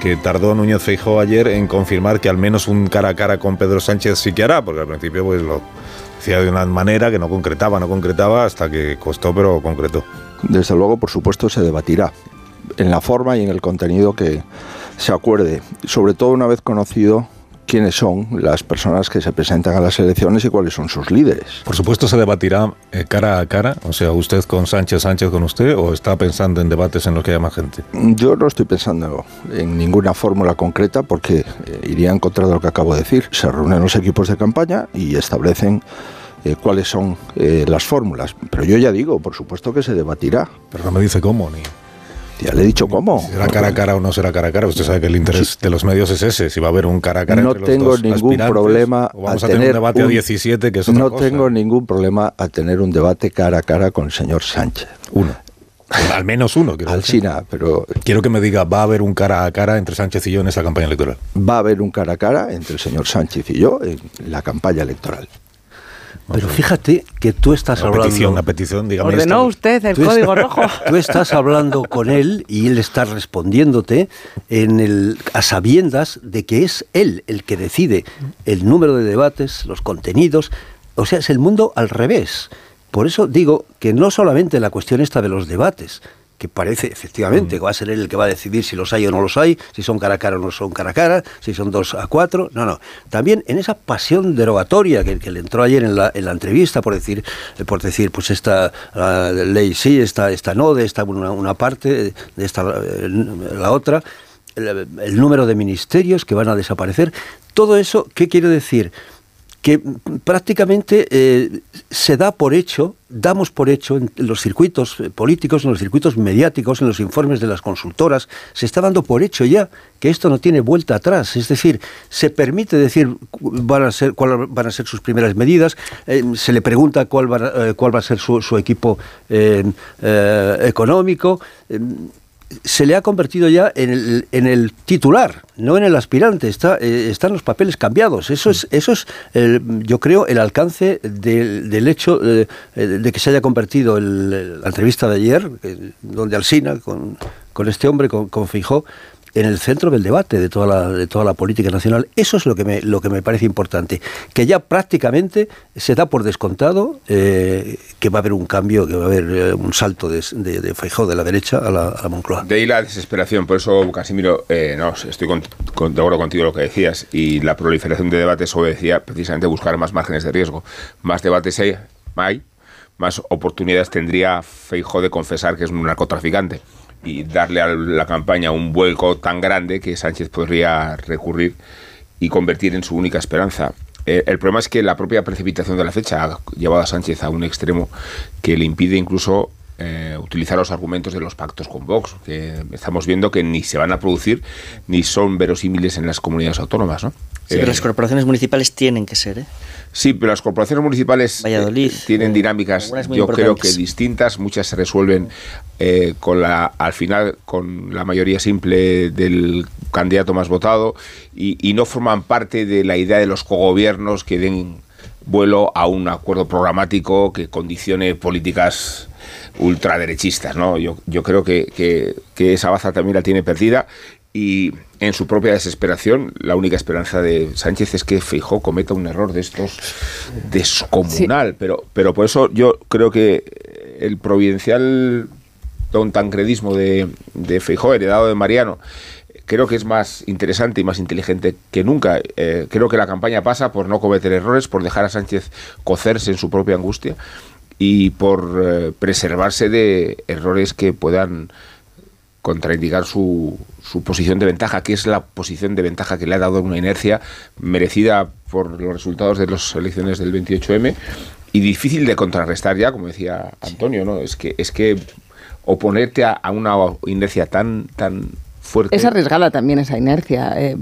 que tardó Núñez Feijóo ayer en confirmar que al menos un cara a cara con Pedro Sánchez sí que hará, porque al principio pues lo decía de una manera que no concretaba, no concretaba, hasta que costó, pero concretó. Desde luego, por supuesto, se debatirá en la forma y en el contenido que se acuerde, sobre todo una vez conocido quiénes son las personas que se presentan a las elecciones y cuáles son sus líderes. Por supuesto se debatirá eh, cara a cara, o sea, usted con Sánchez, Sánchez con usted, o está pensando en debates en los que haya más gente. Yo no estoy pensando en ninguna fórmula concreta porque eh, iría en contra de lo que acabo de decir. Se reúnen los equipos de campaña y establecen eh, cuáles son las fórmulas. Pero yo ya digo, por supuesto que se debatirá. Pero no me dice cómo ni. Ya le he dicho cómo. ¿Será cara a cara o no será cara a cara? Usted sabe que el interés de los medios es ese, si va a haber un cara a cara no entre los tengo dos ningún problema o vamos a, tener un debate a 17 que es otra No cosa. tengo ningún problema a tener un debate cara a cara con el señor Sánchez. Uno. Al menos uno. Quiero Alcina, pero... Quiero que me diga, ¿va a haber un cara a cara entre Sánchez y yo en esta campaña electoral? Va a haber un cara a cara entre el señor Sánchez y yo en la campaña electoral. Pero fíjate que tú estás Una hablando. petición, una petición, dígame Ordenó usted el es- código rojo. [LAUGHS] Tú estás hablando con él y él está respondiéndote en el, a sabiendas de que es él el que decide el número de debates, los contenidos. O sea, es el mundo al revés. Por eso digo que no solamente la cuestión esta de los debates, que parece efectivamente que va a ser él el que va a decidir si los hay o no los hay, si son cara a cara o no son cara a cara, si son dos a cuatro. No, no. También en esa pasión derogatoria que, que le entró ayer en la, en la entrevista por decir, eh, por decir, pues esta ley sí, esta, esta no, de esta una, una parte, de esta eh, la otra, el, el número de ministerios que van a desaparecer. Todo eso, ¿qué quiere decir? Que prácticamente eh, se da por hecho, damos por hecho en los circuitos eh, políticos, en los circuitos mediáticos, en los informes de las consultoras, se está dando por hecho ya que esto no tiene vuelta atrás. Es decir, se permite decir cuáles van a ser sus primeras medidas, eh, se le pregunta cuál va, cuál va a ser su, su equipo económico. Se le ha convertido ya en el, en el titular, no en el aspirante. Está, eh, están los papeles cambiados. Eso es, eso es yo creo, el alcance del, hecho eh, eh, de que se haya convertido el- la entrevista de ayer, eh, donde Alsina, con, con este hombre, con, con Feijó, en el centro del debate de toda la, de toda la política nacional. Eso es lo que me, lo que me parece importante. Que ya prácticamente se da por descontado eh, que va a haber un cambio, que va a haber eh, un salto de, de, de Feijóo de la derecha a la, a la Moncloa. De ahí la desesperación, por eso, Casimiro, eh, no, estoy con- con- de acuerdo contigo lo que decías, y la proliferación de debates obedecía precisamente buscar más márgenes de riesgo. Más debates hay, más oportunidades tendría Feijó de confesar que es un narcotraficante y darle a la campaña un vuelco tan grande que Sánchez podría recurrir y convertir en su única esperanza. Eh, el problema es que la propia precipitación de la fecha ha llevado a Sánchez a un extremo que le impide incluso eh, utilizar los argumentos de los pactos con Vox, que estamos viendo que ni se van a producir ni son verosímiles en las comunidades autónomas. ¿no? Sí, pero Eh, las corporaciones municipales tienen que ser, ¿eh? Sí, pero las corporaciones municipales eh, tienen dinámicas, yo creo que distintas. Muchas se resuelven eh, con la, al final con la mayoría simple del candidato más votado y, y no forman parte de la idea de los cogobiernos que den vuelo a un acuerdo programático que condicione políticas ultraderechistas. ¿no? Yo, yo creo que, que- que esa baza también la tiene perdida y en su propia desesperación, la única esperanza de Sánchez es que Feijó cometa un error de estos descomunal. Pero, pero por eso yo creo que el providencial don tancredismo de, de Feijó, heredado de Mariano, creo que es más interesante y más inteligente que nunca. Eh, creo que la campaña pasa por no cometer errores, por dejar a Sánchez cocerse en su propia angustia y por eh, preservarse de errores que puedan contraindicar su, su posición de ventaja, que es la posición de ventaja que le ha dado una inercia merecida por los resultados de las elecciones del 28M y difícil de contrarrestar ya, como decía Antonio, ¿no? Es que es que oponerte a, una inercia tan tan fuerte Es arriesgada también esa inercia. Eh,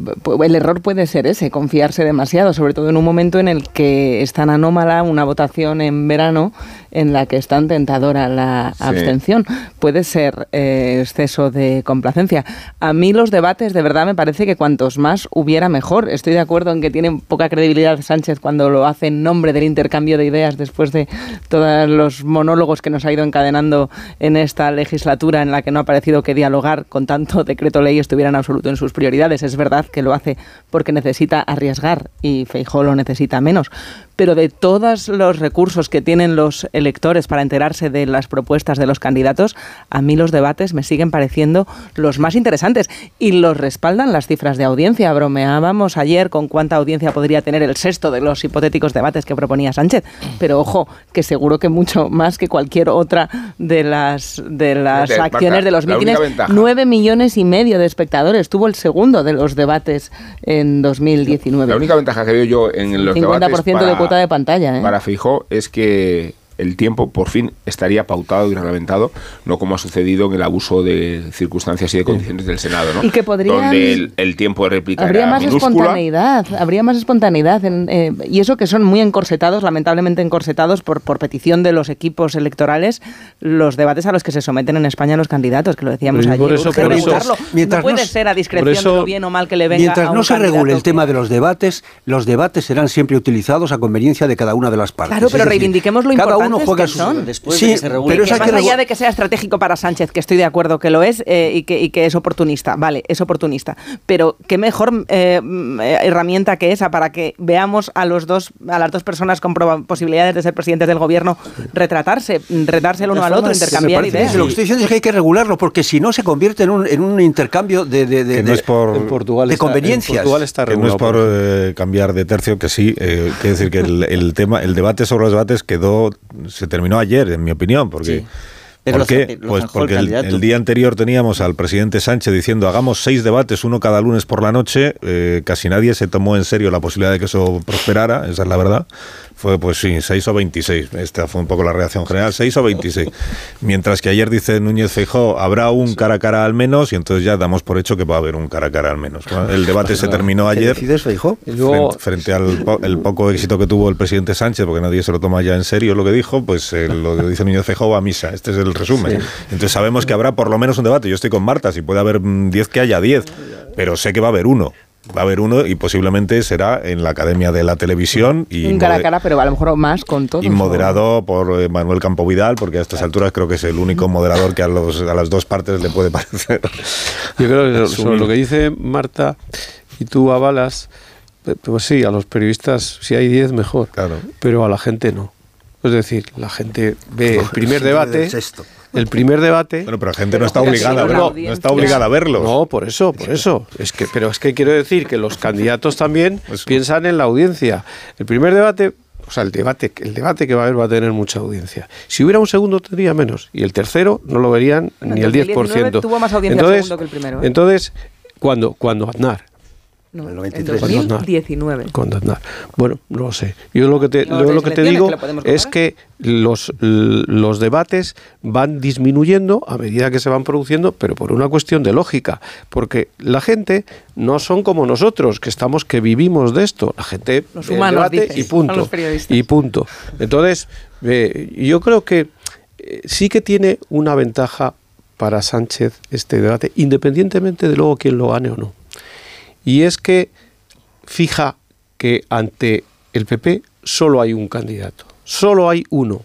el error puede ser ese, confiarse demasiado, sobre todo en un momento en el que es tan anómala una votación en verano en la que es tan tentadora la Sí. abstención. Puede ser eh, exceso de complacencia. A mí los debates, de verdad, me parece que cuantos más hubiera mejor. Estoy de acuerdo en que tiene poca credibilidad Sánchez cuando lo hace en nombre del intercambio de ideas después de todos los monólogos que nos ha ido encadenando en esta legislatura en la que no ha parecido que dialogar con tanto decreto ley estuviera en absoluto en sus prioridades. Es verdad que lo hace porque necesita arriesgar y Feijó lo necesita menos. Pero de todos los recursos que tienen los electores para enterarse de las propuestas de los candidatos, a mí los debates me siguen pareciendo los más interesantes y los respaldan las cifras de audiencia. Bromeábamos ayer con cuánta audiencia podría tener el sexto de los hipotéticos debates que proponía Sánchez, pero ojo, que seguro que mucho más que cualquier otra de las de las acciones de los mítines. Nueve millones y medio de espectadores. Tuvo el segundo de los debates en 2019. La única ventaja que veo yo en los 50% debates de cuota de pantalla. ¿eh? para Feijó es que el tiempo por fin estaría pautado y reglamentado, no como ha sucedido en el abuso de circunstancias y de condiciones del Senado, ¿no? Y que podrían- Donde el, el tiempo de réplica Habría era más minúscula. espontaneidad, habría más espontaneidad. en, eh, y eso que son muy encorsetados, lamentablemente encorsetados por, por petición de los equipos electorales, los debates a los que se someten en España los candidatos, que lo decíamos ayer. por eso- por mientras no puede no- ser a discreción por eso- de lo bien o mal que le venga Mientras a un no se regule el tema de los debates, los debates serán siempre utilizados a conveniencia de cada una de las partes. Claro, pero Es decir, reivindiquemos lo cada importantes uno juega que su- son. Sí, pero eso hay más que allá de que sea estratégico para Sánchez, que estoy de acuerdo que lo es eh, y, que, y que es oportunista, vale, es oportunista, pero qué mejor eh, mm, eh, herramienta que esa para que veamos a los dos, a las dos personas con posibilidades de ser presidentes del gobierno retratarse, retarse el uno al otro, intercambiar parece ideas. que Lo que estoy diciendo es que hay que regularlo, porque si no se convierte en un, en un intercambio de, de, de, Que no es por, de conveniencias. que no es por eh, cambiar de tercio, que sí, eh, quiero decir que el, el tema, el debate sobre los debates quedó, se terminó ayer, en mi opinión, porque Sí. Pero ¿Por lo qué? Pues porque el día anterior teníamos al presidente Sánchez diciendo hagamos seis debates, uno cada lunes por la noche. eh, casi nadie se tomó en serio la posibilidad de que eso prosperara, esa es la verdad. Fue pues sí, seis o 26. Esta fue un poco la reacción general, seis o 26. Mientras que ayer dice Núñez Feijó, habrá un cara a cara al menos y entonces ya damos por hecho que va a haber un cara a cara al menos. ¿no? El debate se terminó ¿Qué ayer. decides, Feijó? Frente, frente al po- el [LAUGHS] poco éxito que tuvo el presidente Sánchez, porque nadie se lo toma ya en serio lo que dijo, pues eh, lo que dice Núñez Feijóo va a misa. Este es el resumen. Entonces sabemos que habrá por lo menos un debate. Yo estoy con Marta, si puede haber mm, 10 que haya 10, pero sé que va a haber uno. Va a haber uno y posiblemente será en la Academia de la Televisión y, un cara a cara, pero a lo mejor más con todos. y moderado por eh, Manuel Campo Vidal, porque a estas alturas creo que es el único moderador que a, los, a las dos partes le puede parecer. Yo creo que [LAUGHS] sobre lo que dice Marta y tú avalas, pues sí, a los periodistas si hay 10 mejor, pero a la gente no. Es decir, la gente ve el primer debate, del sexto. El primer debate. Bueno, pero la gente no está obligada a verlo, no está obligada a verlo. No, por eso, por eso. Es que, pero es que quiero decir que los candidatos también piensan en la audiencia. El primer debate, o sea, el debate, el debate que va a haber va a tener mucha audiencia. Si hubiera un segundo tendría menos y el tercero no lo verían ni el 2019 10%. tuvo más audiencia el entonces, segundo que el primero, ¿eh? entonces cuando cuando Aznar No, en 93. 2019. Cuando Aznar. Bueno, no lo sé. Yo lo que te, No, lo que te digo que es que los, los debates van disminuyendo a medida que se van produciendo, pero por una cuestión de lógica. Porque la gente no son como nosotros, que estamos, que vivimos de esto. La gente Los humanos, debate dices, y punto. Y punto. Entonces, eh, yo creo que eh, sí que tiene una ventaja para Sánchez este debate, independientemente de luego quién lo gane o no. Y es que fija que ante el PP solo hay un candidato, solo hay uno.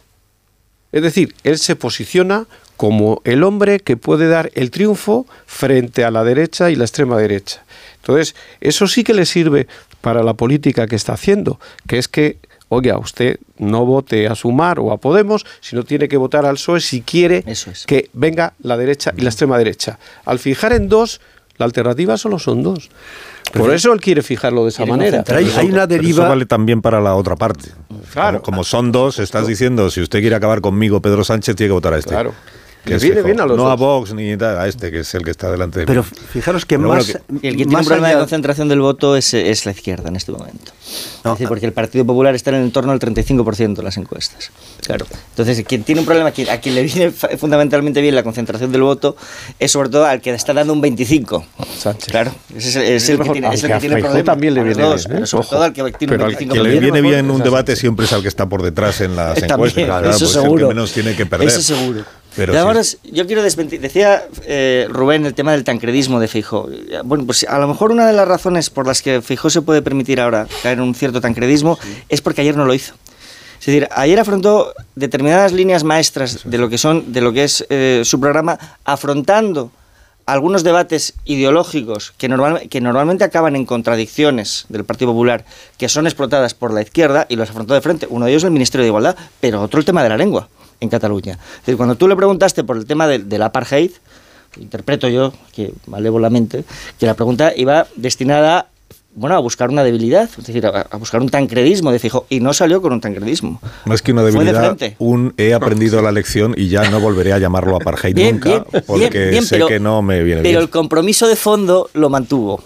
Es decir, él se posiciona como el hombre que puede dar el triunfo frente a la derecha y la extrema derecha. Entonces, eso sí que le sirve para la política que está haciendo, que es que, oiga, usted no vote a Sumar o a Podemos, sino tiene que votar al PSOE si quiere que venga la derecha y la extrema derecha. Al fijar en dos, la alternativa solo son dos. Por eso él quiere fijarlo de esa manera. Pero eso- pero Eso vale también para la otra parte. Como, como son dos, estás diciendo, si usted quiere acabar conmigo, Pedro Sánchez, tiene que votar a este. Claro. Que viene bien a los No a dos. Vox ni a este, que es el que está delante de mí. Pero fijaros que Pero más... bueno, Y el que tiene más un problema allá- de concentración del voto es, es la izquierda en este momento. Es decir, porque el Partido Popular está en el entorno del 35% en las encuestas. Claro. Entonces, quien tiene un problema, a quien, a quien le viene fundamentalmente bien la concentración del voto, es sobre todo al que está dando un 25%. Claro. Ese es, el- es el que Mejor, tiene, es el que a tiene Feijóo problemas. también le A viene dos, bien, ¿eh? Pero sobre Ojo. todo al que tiene Pero un al que 25%. le viene bien un debate siempre es al que está por detrás en las [LAUGHS] También, encuestas. claro, eso pues es el seguro. que menos tiene que perder. Eso seguro. Pero Y sí. ahora, yo quiero desmentir, decía eh, Rubén el tema del tancredismo de Feijó. Bueno, pues a lo mejor una de las razones por las que Feijó se puede permitir ahora caer en un cierto tancredismo es porque ayer no lo hizo. Es decir, ayer afrontó determinadas líneas maestras de lo que son, de lo que es eh, su programa, afrontando algunos debates ideológicos que, normal, que normalmente acaban en contradicciones del Partido Popular, que son explotadas por la izquierda y los afrontó de frente. Uno de ellos es el Ministerio de Igualdad, pero otro el tema de la lengua en Cataluña. Es decir, cuando tú le preguntaste por el tema del, del apartheid, interpreto yo, que malévolamente, que la pregunta iba destinada bueno, a buscar una debilidad, es decir, a, a buscar un tancredismo de fijo, y no salió con un tancredismo. Más que una de debilidad, un he aprendido la lección y ya no volveré a llamarlo apartheid Bien, nunca, bien, porque bien, sé pero- que no me viene Pero bien. el compromiso de fondo lo mantuvo.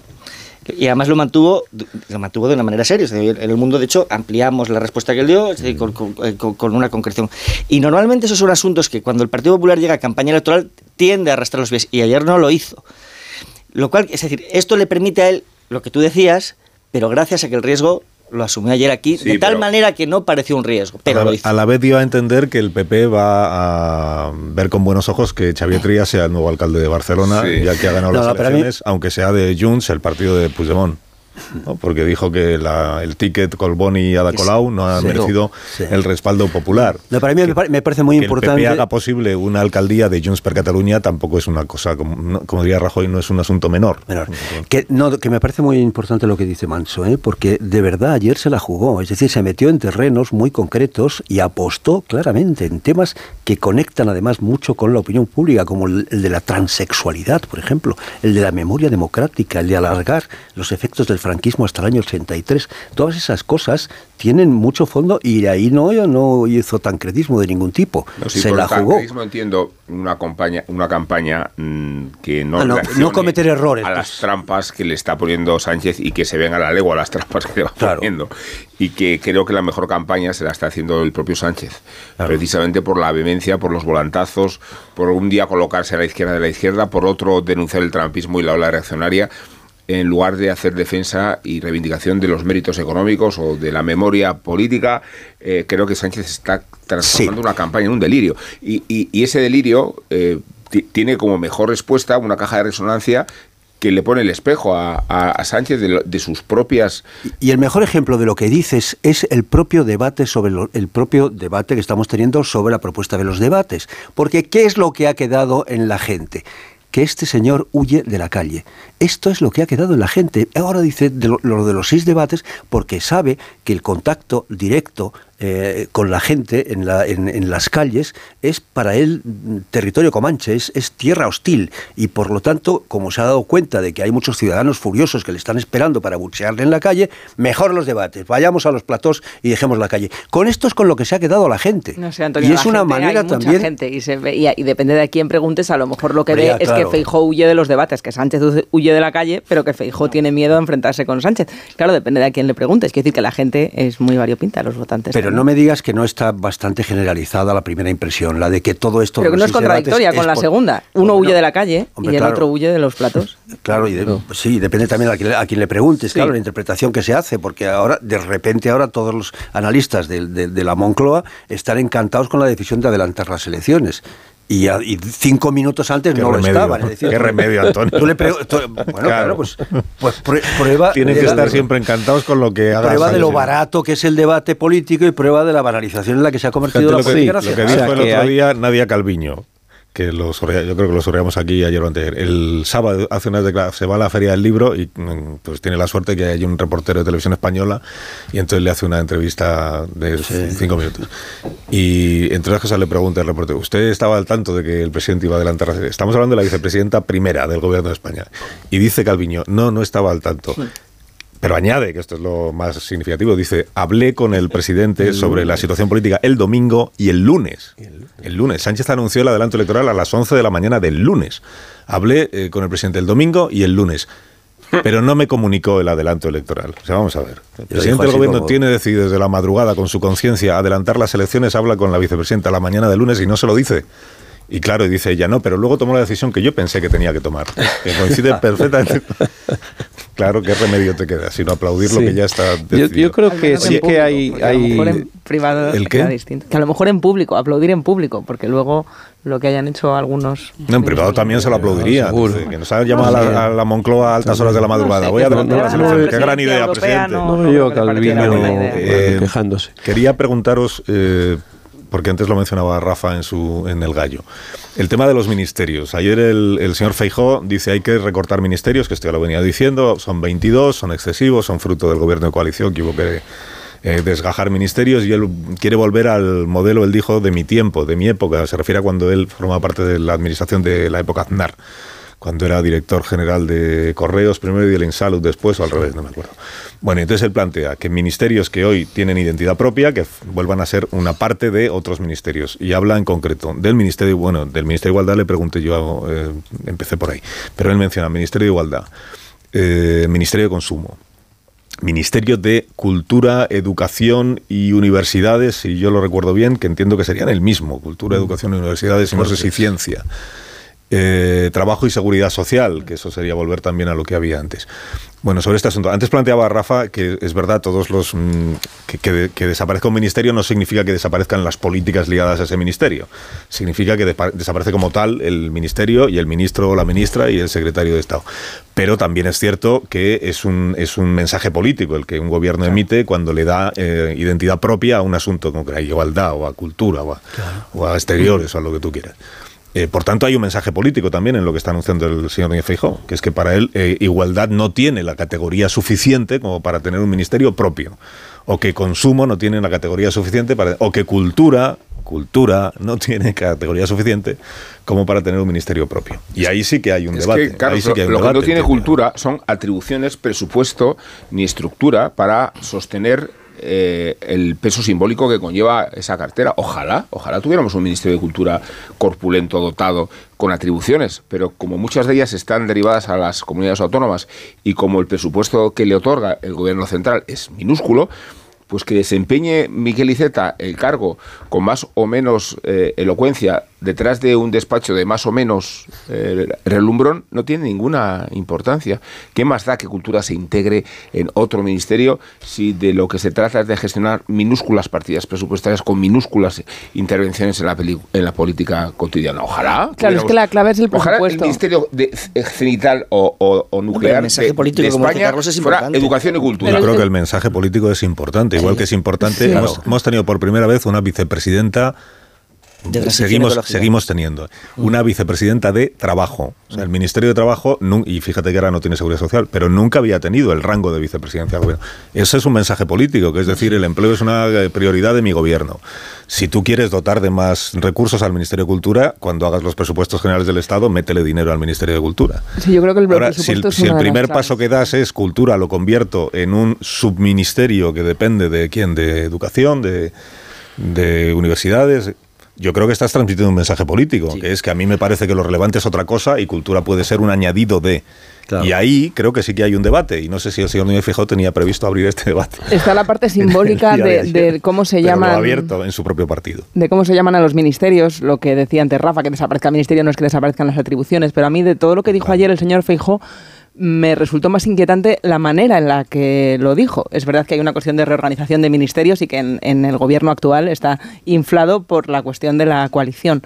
Y además lo mantuvo, lo mantuvo de una manera seria. En el mundo, de hecho, ampliamos la respuesta que él dio eh, con- con una concreción. Y normalmente esos son asuntos que cuando el Partido Popular llega a campaña electoral tiende a arrastrar los pies. Y ayer no lo hizo. Lo cual, es decir, esto le permite a él lo que tú decías, pero gracias a que el riesgo lo asumió ayer aquí, Sí, de tal pero- manera que no pareció un riesgo. Pero a, lo la, hizo. a la vez dio a entender que el PP va a ver con buenos ojos que Xavier Trias sea el nuevo alcalde de Barcelona, Sí. ya que ha ganado No, las no, para mí- elecciones, aunque sea de Junts, el partido de Puigdemont. ¿No? Porque dijo que la- el ticket Colboni y Ada Colau no ha merecido Sí. el respaldo popular. No, para mí me, pare- me parece muy que importante. PP haga posible una alcaldía de Junts per Catalunya tampoco es una cosa, como, como diría Rajoy, no es un asunto menor. Que, no, que me parece muy importante lo que dice Manso, ¿eh? porque de verdad ayer se la jugó, es decir, se metió en terrenos muy concretos y apostó claramente en temas que conectan además mucho con la opinión pública, como el, el de la transexualidad, por ejemplo, el de la memoria democrática, el de alargar los efectos del franquismo hasta el año 83. Todas esas cosas tienen mucho fondo y ahí no, no hizo tancredismo de ningún tipo. No, sí, se por la jugó. entiendo una campaña, una campaña mm, que no, Ah, no, cometer errores, a pues. las trampas que le está poniendo Sánchez y que se ven a la legua las trampas que le va poniendo y que creo que la mejor campaña se la está haciendo el propio Sánchez precisamente por la vehemencia, por los volantazos, por un día colocarse a la izquierda de la izquierda, por otro denunciar el trampismo y la ola reaccionaria en lugar de hacer defensa y reivindicación de los méritos económicos o de la memoria política, eh, creo que Sánchez está transformando una campaña en un delirio. Y, y- y ese delirio eh, ti- tiene como mejor respuesta una caja de resonancia que le pone el espejo a, a- a Sánchez de, lo- de sus propias... Y el mejor ejemplo de lo que dices es el propio debate sobre lo- el propio debate que estamos teniendo sobre la propuesta de los debates, porque qué es lo que ha quedado en la gente que este señor huye de la calle. Esto es lo que ha quedado en la gente. Ahora dice de lo, lo de los seis debates porque sabe que el contacto directo eh, con la gente en, la- en- en las calles es para él territorio comanche, es, es tierra hostil y por lo tanto, como se ha dado cuenta de que hay muchos ciudadanos furiosos que le están esperando para buchearle en la calle, mejor los debates, vayamos a los platós y dejemos la calle. Con esto es con lo que se ha quedado la gente. No sé, Antonio, y es la una gente, manera hay mucha también... gente y, se ve- y, y depende de a quién preguntes, a lo mejor lo que ve ya, es claro. que Feijó huye de los debates, que Sánchez hu- huye de la calle, pero que Feijó tiene miedo a enfrentarse con Sánchez. Claro, depende de a quién le preguntes. Quiere decir que la gente es muy variopinta, los votantes. Pero también. no me digas que no está bastante generalizada la primera impresión, la de que todo esto... Pero que no es contradictoria con es la segunda. Uno huye de la calle hombre, y el claro. otro huye de los platos. [LAUGHS] Claro, y de- sí, depende también a quien, a quien le preguntes, claro, la interpretación que se hace, porque ahora, de repente, ahora todos los analistas de, de- de la Moncloa están encantados con la decisión de adelantar las elecciones. Y, a- y cinco minutos antes no remedio, lo estaban. es decir, qué remedio, Antonio. tú le pregu- tú- bueno, claro, Claro. pues, pues prue- prueba. Tienen que de- estar siempre encantados con lo que haga Prueba de lo barato que es el debate político y prueba de la banalización en la que se ha convertido Fíjate la lo que, política lo que dijo el otro día Nadia Calviño, que lo yo creo que lo sorreamos aquí ayer o antes. El sábado hace unas declaraciones, se va a la feria del libro y mm, pues tiene la suerte que hay un reportero de televisión española y entonces le hace una entrevista de cinco minutos. Y entre otras cosas le pregunta el reportero, ¿usted estaba al tanto de que el presidente iba a adelantar? Estamos hablando de la vicepresidenta primera del gobierno de España. Y dice Calviño, no, no estaba al tanto. Pero añade, que esto es lo más significativo, dice, hablé con el presidente sobre la situación política el domingo y el lunes. El lunes. Sánchez anunció el adelanto electoral a las 11 de la mañana del lunes. Hablé eh, con el presidente el domingo y el lunes. [LAUGHS] Pero no me comunicó el adelanto electoral. O sea, vamos a ver. El presidente del gobierno como- tiene decidido desde la madrugada con su conciencia adelantar las elecciones, habla con la vicepresidenta la mañana del lunes y no se lo dice. Y claro, y dice ella, no, pero luego tomó la decisión que yo pensé que tenía que tomar. Que coincide [LAUGHS] perfectamente. claro, ¿qué remedio te queda? Sino aplaudir lo Sí. que ya está Yo, decidido. yo creo Al que sí que público, hay... porque A lo mejor hay en privado ¿El qué? distinto. Que a lo mejor en público, aplaudir en público, porque luego lo que hayan hecho algunos... No, en privado también se lo aplaudiría. Que nos han llamado a, la, a la Moncloa a altas horas de la madrugada. Voy a que no, las elecciones. Qué gran idea, presidente. no- No, yo creo que Calvino. Eh, quejándose. Quería preguntaros, eh, porque antes lo mencionaba Rafa en, su, en el gallo. El tema de los ministerios. Ayer el, el señor Feijó dice hay que recortar ministerios, que esto ya lo venía diciendo, son 22, son excesivos, son fruto del gobierno de coalición que hubo eh, desgajar ministerios y él quiere volver al modelo, él dijo, de mi tiempo, de mi época. Se refiere a cuando él forma parte de la administración de la época Aznar cuando era director general de Correos, primero y del Insalud después, o al revés, no me acuerdo. Bueno, entonces él plantea que ministerios que hoy tienen identidad propia, que vuelvan a ser una parte de otros ministerios. Y habla en concreto del Ministerio, bueno, del Ministerio de Igualdad le pregunté yo, eh, empecé por ahí, pero él menciona Ministerio de Igualdad, eh, Ministerio de Consumo, Ministerio de Cultura, Educación y Universidades, si yo lo recuerdo bien, que entiendo que serían el mismo, Cultura, Educación y Universidades, y no sé si Ciencia. Eh, trabajo y seguridad social, que eso sería volver también a lo que había antes. Bueno, sobre este asunto. Antes planteaba Rafa que es verdad, todos los mm, que, que, desaparezca un ministerio no significa que desaparezcan las políticas ligadas a ese ministerio. Significa que desaparece como tal el ministerio y el ministro o la ministra y el secretario de Estado. Pero también es cierto que es un, es un mensaje político el que un gobierno emite cuando le da eh, identidad propia a un asunto como que a igualdad o a cultura o a, o a exteriores o a lo que tú quieras. Eh, por tanto, hay un mensaje político también en lo que está anunciando el señor Núñez Feijóo, que es que para él eh, igualdad no tiene la categoría suficiente como para tener un ministerio propio, o que consumo no tiene la categoría suficiente para, o que cultura cultura no [LAUGHS] tiene categoría suficiente como para tener un ministerio propio. Y ahí sí que hay un debate. lo, que no tiene cultura son atribuciones, presupuesto ni estructura para sostener eh, el peso simbólico que conlleva esa cartera. Ojalá, ojalá tuviéramos un Ministerio de Cultura corpulento, dotado, con atribuciones, pero como muchas de ellas están derivadas a las comunidades autónomas y como el presupuesto que le otorga el gobierno central es minúsculo, pues que desempeñe Miquel Iceta el cargo con más o menos eh, elocuencia detrás de un despacho de más o menos eh, relumbrón no tiene ninguna importancia. ¿Qué más da que cultura se integre en otro ministerio si de lo que se trata es de gestionar minúsculas partidas presupuestarias con minúsculas intervenciones en la, en la política cotidiana? Ojalá. Claro, es que la clave es el presupuesto. Ojalá el ministerio de, cenital o, nuclear mensaje político, de España es fuera educación y cultura. Yo creo que el mensaje político es importante, igual que es importante. hemos tenido por primera vez una vicepresidenta seguimos, seguimos teniendo una vicepresidenta de trabajo. O sea, el Ministerio de Trabajo, y fíjate que ahora no tiene seguridad social, pero nunca había tenido el rango de vicepresidencia del gobierno. Ese es un mensaje político, que es decir, el empleo es una eh, prioridad de mi gobierno. Si tú quieres dotar de más recursos al Ministerio de Cultura, cuando hagas los presupuestos generales del Estado, métele dinero al Ministerio de Cultura. Sí, yo creo que el ahora, si el, si el primer paso que das es cultura, lo convierto en un subministerio que depende de quién, de educación, de de universidades, yo creo que estás transmitiendo un mensaje político, que es que a mí me parece que lo relevante es otra cosa y cultura puede ser un añadido de. Y ahí creo que sí que hay un debate, y no sé si el señor Núñez Fijó tenía previsto abrir este debate. Está la parte [LAUGHS] simbólica de, cómo se llaman... abierto en su propio partido. De cómo se llaman a los ministerios, lo que decía antes Rafa, que desaparezca el ministerio no es que desaparezcan las atribuciones, pero a mí de todo lo que dijo ayer el señor Feijó, me resultó más inquietante la manera en la que lo dijo. Es verdad que hay una cuestión de reorganización de ministerios y que en, el gobierno actual está inflado por la cuestión de la coalición.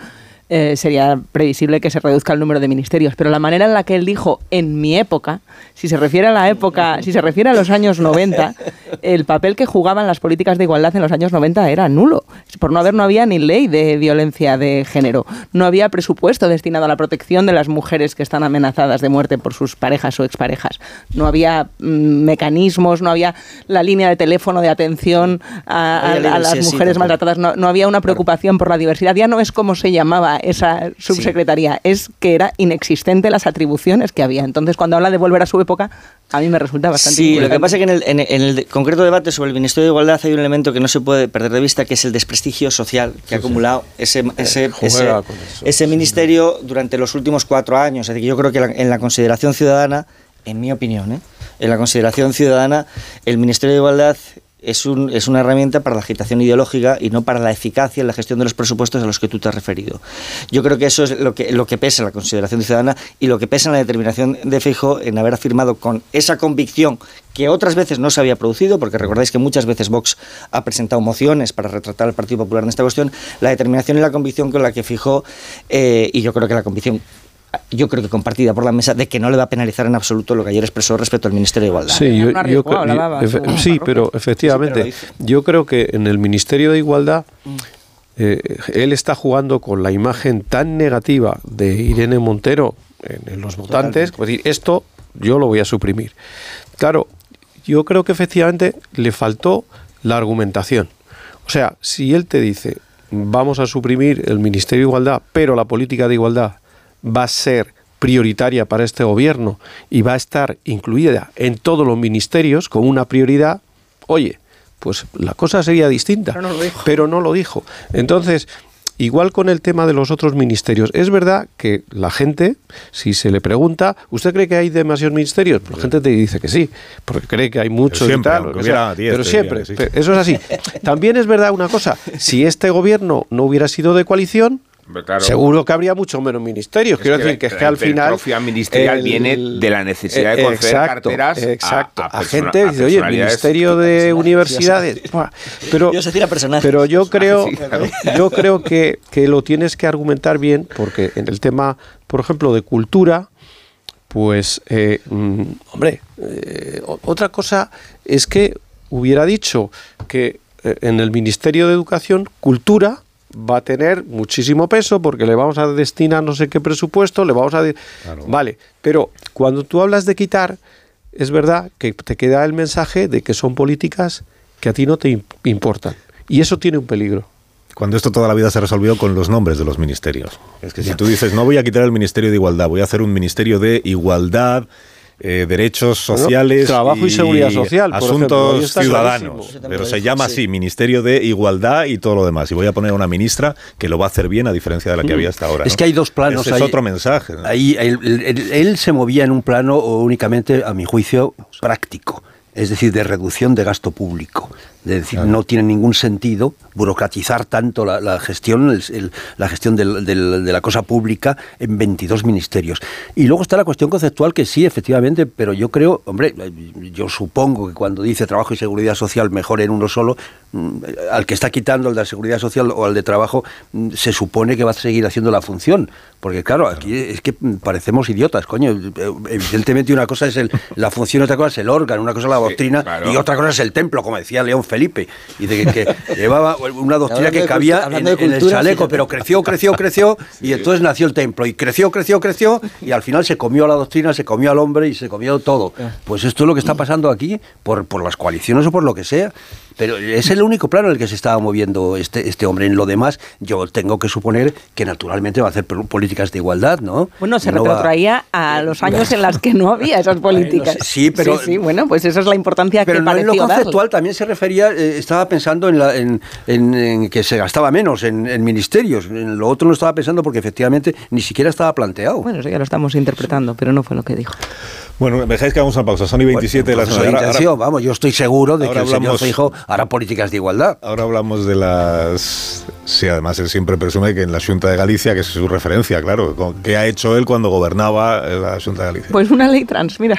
Eh, sería previsible que se reduzca el número de ministerios. Pero la manera en la que él dijo en mi época, si se refiere a la época, si se refiere a los años 90, [LAUGHS] el papel que jugaban las políticas de igualdad en los años 90 era nulo. Por no haber, no había ni ley de violencia de género. No había presupuesto destinado a la protección de las mujeres que están amenazadas de muerte por sus parejas o exparejas. No había mm, mecanismos, no había la línea de teléfono de atención a, las mujeres maltratadas, no, no había una preocupación por la diversidad. Ya no es como se llamaba esa subsecretaría, es que era inexistente las atribuciones que había. Entonces, cuando habla de volver a su época, a mí me resulta bastante Sí, lo que pasa es que en el, concreto debate sobre el Ministerio de Igualdad hay un elemento que no se puede perder de vista, que es el desprestigio social que ha acumulado ese, ese, ese, ministerio durante los últimos cuatro años. Es decir, yo creo que en la consideración ciudadana, en mi opinión, ¿eh? en la consideración ciudadana, el Ministerio de Igualdad es, un, es una herramienta para la agitación ideológica y no para la eficacia en la gestión de los presupuestos a los que tú te has referido. Yo creo que eso es lo que, lo que pesa en la consideración ciudadana y lo que pesa en la determinación de Fijo en haber afirmado con esa convicción que otras veces no se había producido, porque recordáis que muchas veces Vox ha presentado mociones para retratar al Partido Popular en esta cuestión, la determinación y la convicción con la que fijó, eh, y yo creo que la convicción yo creo que compartida por la mesa, de que no le va a penalizar en absoluto lo que ayer expresó respecto al Ministerio de Igualdad. Sí, sí pero efectivamente, yo creo que en el Ministerio de Igualdad eh, él está jugando con la imagen tan negativa de Irene Montero en, en los votantes, es decir, esto yo lo voy a suprimir. Claro, yo creo que efectivamente le faltó la argumentación. O sea, si él te dice, vamos a suprimir el Ministerio de Igualdad, pero la política de igualdad va a ser prioritaria para este gobierno y va a estar incluida en todos los ministerios con una prioridad, oye, pues la cosa sería distinta. Pero no lo dijo. Pero no lo dijo. Entonces, igual con el tema de los otros ministerios, es verdad que la gente, si se le pregunta, ¿usted cree que hay demasiados ministerios? Pues la gente te dice que sí, porque cree que hay muchos siempre, y tal. aunque o sea, hubiera 10, pero siempre, diría sí. eso es así. También es verdad una cosa, si este gobierno no hubiera sido de coalición, claro. seguro que habría mucho menos ministerios. Es Quiero que decir que es la que al final... hipertrofia ministerial el- viene de la necesidad de conceder exacto, carteras a- exacto. a A, persona- gente dice, oye, el Ministerio de Universidades... Pero, pero yo [LAUGHS] creo, Sí, claro. yo creo que, que lo tienes que argumentar bien, porque en el tema, por ejemplo, de cultura, pues, eh, mm, hombre, eh, otra cosa es que hubiera dicho que eh, en el Ministerio de Educación, cultura va a tener muchísimo peso porque le vamos a destinar no sé qué presupuesto, le vamos a... de- Vale, pero cuando tú hablas de quitar, es verdad que te queda el mensaje de que son políticas que a ti no te im- importan. Y eso tiene un peligro. Cuando esto toda la vida se resolvió con los nombres de los ministerios. Es que si tú dices, no voy a quitar el Ministerio de Igualdad, voy a hacer un Ministerio de Igualdad, eh, Derechos Bueno, Sociales. trabajo y seguridad social, por ejemplo, ahí Asuntos ciudadanos. Pero se llama así, Ministerio de Igualdad y todo lo demás. Y voy a poner a una ministra que lo va a hacer bien a diferencia de la que había hasta ahora. Es ¿no? que hay dos planos. Ese es ahí. otro mensaje. ¿no? Ahí él, él- él- él se movía en un plano únicamente, a mi juicio, práctico. Es decir, de reducción de gasto público. Es decir, no tiene ningún sentido burocratizar tanto la, la gestión, el- el- la gestión del- del- de la cosa pública en 22 ministerios. Y luego está la cuestión conceptual que sí, efectivamente, pero yo creo, hombre, yo supongo que cuando dice trabajo y seguridad social mejor en uno solo, mm, al que está quitando el de la seguridad social o al de trabajo, mm, se supone que va a seguir haciendo la función. Porque claro, aquí es que parecemos idiotas, coño. Evidentemente una cosa es el- la función, otra cosa es el órgano, una cosa es la doctrina claro. y otra cosa es el templo, como decía León Felipe. Y de que, que llevaba una doctrina que cabía en, el chaleco, pero creció, creció, creció y entonces nació el templo. Y creció, creció, creció y al final se comió a la doctrina, se comió al hombre y se comió todo. Pues esto es lo que está pasando aquí por, por las coaliciones o por lo que sea. Pero es el único plano en el que se estaba moviendo este, este hombre. En lo demás, yo tengo que suponer que naturalmente va a hacer pol- políticas de igualdad, ¿no? Bueno, se No va- retrotraía a los años en los que no había esas políticas. sí, pero- Sí, sí, bueno, pues esa es la importancia Pero que no en lo darle. conceptual, también se refería, eh, estaba pensando en, la- en- en- en que se gastaba menos en, en ministerios. En lo otro no estaba pensando porque efectivamente ni siquiera estaba planteado. Bueno, eso ya lo estamos interpretando, pero no fue lo que dijo. Bueno, me dejáis que hagamos una pausa. Son y 27 de las Proceso de nueve. Ahora- intención, vamos, yo estoy seguro de que ahora el señor hablamos- Feijóo hará políticas de igualdad. Ahora hablamos de las... Sí, además él siempre presume que en la Junta de Galicia, que es su referencia, claro, ¿qué ha hecho él cuando gobernaba la Junta de Galicia? Pues una ley trans, mira.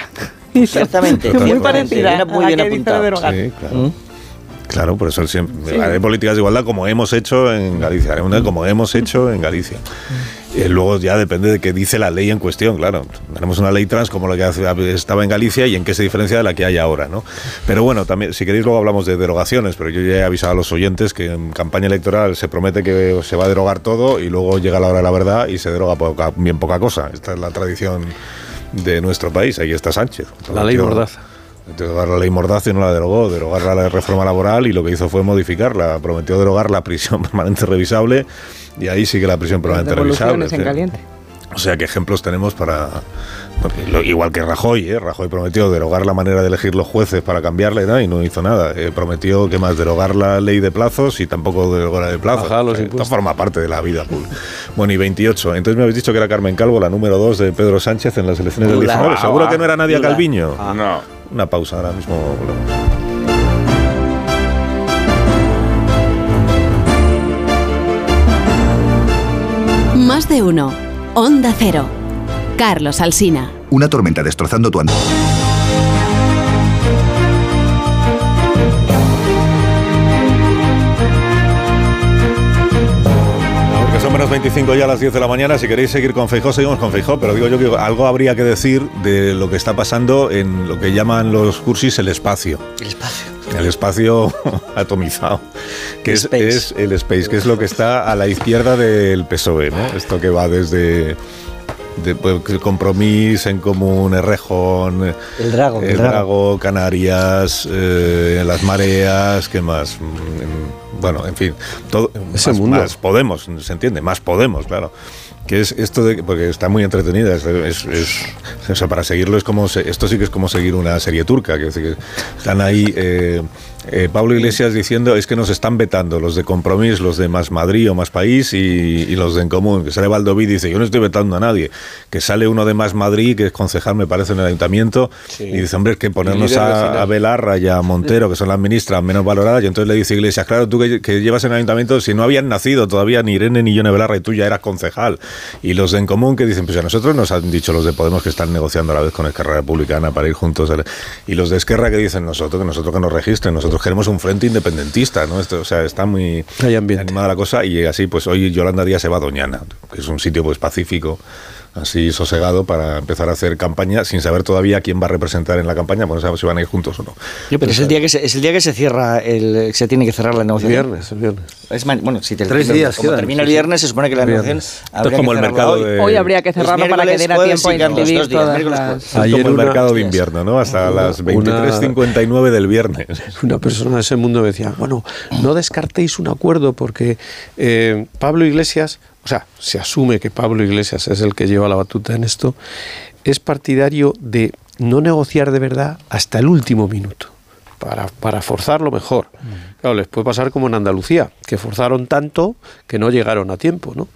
Exactamente. [LAUGHS] Muy parecida muy a bien la que dice apuntado. de derogar. Sí, claro. Claro, por eso él siempre Sí. haré políticas de igualdad como hemos hecho en Galicia, haré una como hemos hecho en Galicia. Y luego ya depende de qué dice la ley en cuestión, claro. Tenemos una ley trans como la que hace- estaba en Galicia y en qué se diferencia de la que hay ahora, ¿no? Pero bueno, también, si queréis luego hablamos de derogaciones, pero yo ya he avisado a los oyentes que en campaña electoral se promete que se va a derogar todo y luego llega la hora de la verdad y se deroga poca- bien poca cosa. Esta es la tradición de nuestro país. Ahí está Sánchez. La ley Mordaza. Derogar la ley Mordaza y no la derogó, derogar la reforma laboral y lo que hizo fue modificarla. Prometió derogar la prisión [LAUGHS] permanente revisable y ahí sigue la prisión permanente revisable. Devoluciones en sí. caliente. O sea, que ejemplos tenemos para... lo- igual que Rajoy, ¿eh? Rajoy prometió derogar la manera de elegir los jueces para cambiarla y nada, y no hizo nada. Eh, prometió, que más? Derogar la ley de plazos y tampoco derogó la de plazos. O sea, esto forma parte de la vida pública. Bueno, y 28. Entonces me habéis dicho que era Carmen Calvo, la número 2 de Pedro Sánchez en las elecciones del Hola. 19. Seguro que no era Nadia. Calviño. No. Una pausa, ahora mismo volvemos. Más de uno. Onda Cero. Carlos Alsina. Una tormenta destrozando tu andar. Menos 25 ya a las 10 de la mañana. Si queréis seguir con Feijó, seguimos con Feijó. Pero digo yo que algo habría que decir de lo que está pasando en lo que llaman los cursis el espacio. El espacio. el espacio [LAUGHS] atomizado, que es, es el space, que es lo que está a la izquierda del PSOE, ¿no? Esto que va desde de, pues, el compromiso en común, Errejón, El Drago, el Drago. Canarias, eh, las mareas, ¿qué más? Mm, Bueno, en fin, todo, Ese más, mundo. más Podemos, se entiende, más Podemos, claro. Que es esto de porque está muy entretenida, es, es- es- o sea, para seguirlo es como esto sí que es como seguir una serie turca, que, que están ahí eh, eh, Pablo Iglesias diciendo es que nos están vetando los de Compromís, los de Más Madrid o Más País y, y los de En Común. Que sale Valdoví y dice yo no estoy vetando a nadie. Que sale uno de Más Madrid, que es concejal me parece en el ayuntamiento, y dice hombre es que ponernos a, a Belarra y a Montero, que son las ministras menos valoradas, y entonces le dice Iglesias, claro, tú que, que llevas en el ayuntamiento, si no habían nacido todavía ni Irene ni Yone Belarra y tú ya eras concejal. Y los de En Común que dicen, pues a nosotros nos han dicho los de Podemos que están negociando a la vez con Esquerra Republicana para ir juntos. Y los de Esquerra que dicen, nosotros, que nosotros que nos registren, nosotros queremos un frente independentista, ¿no? Esto, o sea, está muy animada la cosa y así, pues hoy Yolanda Díaz se va a Doñana, que es un sitio pues pacífico así sosegado para empezar a hacer campaña sin saber todavía quién va a representar en la campaña, pues no sabemos si van a ir juntos o no. Pero es el día que se, es el día que se cierra, el, se tiene que cerrar la negociación. Viernes, el viernes. Es bueno, si te, Tres pero días Como quedan, termina el sí, sí. viernes, se supone que la Viernes. negociación habría como que el mercado hoy. de- Hoy habría que cerrarlo para que diera tiempo y a inscribir dos días, todas las... Es como Ayer el una- mercado de invierno, ¿no? Hasta las una- 23.59 del viernes. [LAUGHS] Una persona de ese mundo decía, bueno, no descartéis un acuerdo porque eh, Pablo Iglesias, o sea, se asume que Pablo Iglesias es el que lleva la batuta en esto, es partidario de no negociar de verdad hasta el último minuto. Para, para forzarlo mejor. Claro, les puede pasar como en Andalucía, que forzaron tanto que no llegaron a tiempo, ¿no?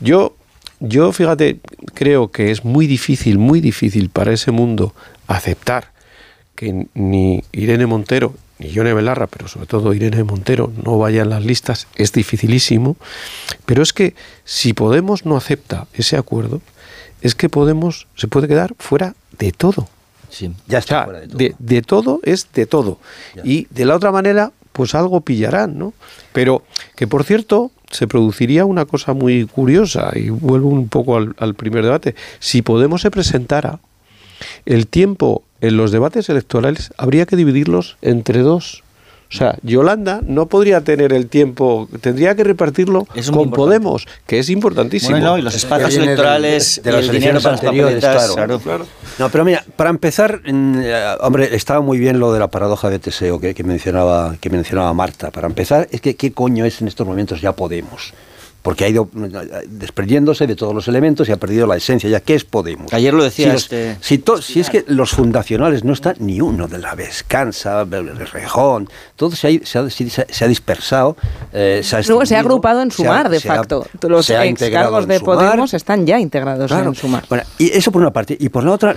Yo, yo, fíjate, creo que es muy difícil, muy difícil para ese mundo aceptar que ni Irene Montero ni Yone Belarra, pero sobre todo Irene Montero, no vayan en las listas, es dificilísimo. Pero es que si Podemos no acepta ese acuerdo, es que Podemos se puede quedar fuera de todo. Sí. Ya O está sea, fuera de todo. de, de todo es de todo. Y de la otra manera, pues algo pillarán, ¿no? Pero que por cierto, se produciría una cosa muy curiosa, y vuelvo un poco al, al primer debate. Si Podemos se presentara, el tiempo en los debates electorales habría que dividirlos entre dos. O sea, Yolanda no podría tener el tiempo, tendría que repartirlo Es con. Podemos, que es importantísimo. Bueno, no, y los espacios electorales de las el dinero para las anteriores, papeletas, claro. No, pero mira, para empezar, eh, hombre, estaba muy bien lo de la paradoja de Teseo que, que mencionaba que mencionaba Marta. Para empezar, es que qué coño es en estos momentos ya Podemos. Porque ha ido eh, desprendiéndose de todos los elementos y ha perdido la esencia. Ya, ¿qué es Podemos? Ayer lo decía si, los- este- si, to- si es que los fundacionales no está ni uno de la Vescanza, el Rejón, todo se ha, se ha- se ha dispersado. eh, se ha Luego se ha agrupado en Sumar, de facto. Los se ha integrado excargos de Sumar. Podemos están ya integrados Claro. en Sumar. Bueno, y eso por una parte. Y por la otra,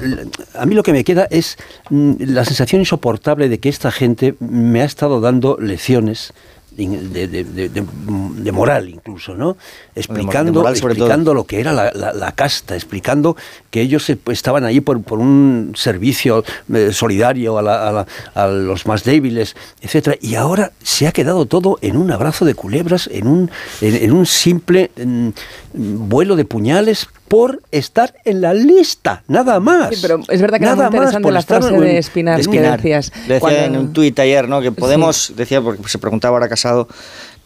a mí lo que me queda es mm, la sensación insoportable de que esta gente me ha estado dando lecciones de, de- de- moral incluso, ¿no? Explicando, moral explicando lo que era la, la- la casta, explicando que ellos estaban ahí por, por un servicio eh, solidario a, la- a la- a los más débiles, etcétera. Y ahora se ha quedado todo en un abrazo de culebras, en un, en, en un simple mm, vuelo de puñales por estar en la lista, nada más. Sí, pero es verdad que era Nada muy más interesante por la estar frase en- de Espinar, de que decías. Decía cuando- en un tuit ayer, ¿no? Que Podemos, decía, porque se preguntaba ahora Casado,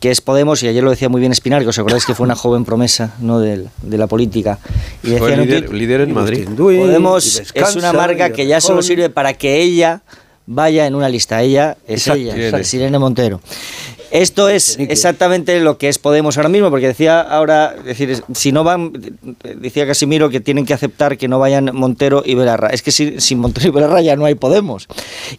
que es Podemos, y ayer lo decía muy bien Espinar, que os acordáis que fue una joven promesa ¿no? del- de, la política. Y Fue decía en líder, tuit, líder en Madrid. Podemos y es Descansa, una marca que ya solo sirve para que ella vaya en una lista. Ella es Exacto. ella, Irene Montero. Esto es exactamente lo que es Podemos ahora mismo, porque decía ahora, es decir, si no van, decía Casimiro que tienen que aceptar que no vayan Montero y Belarra. Es que si- sin Montero y Belarra ya no hay Podemos.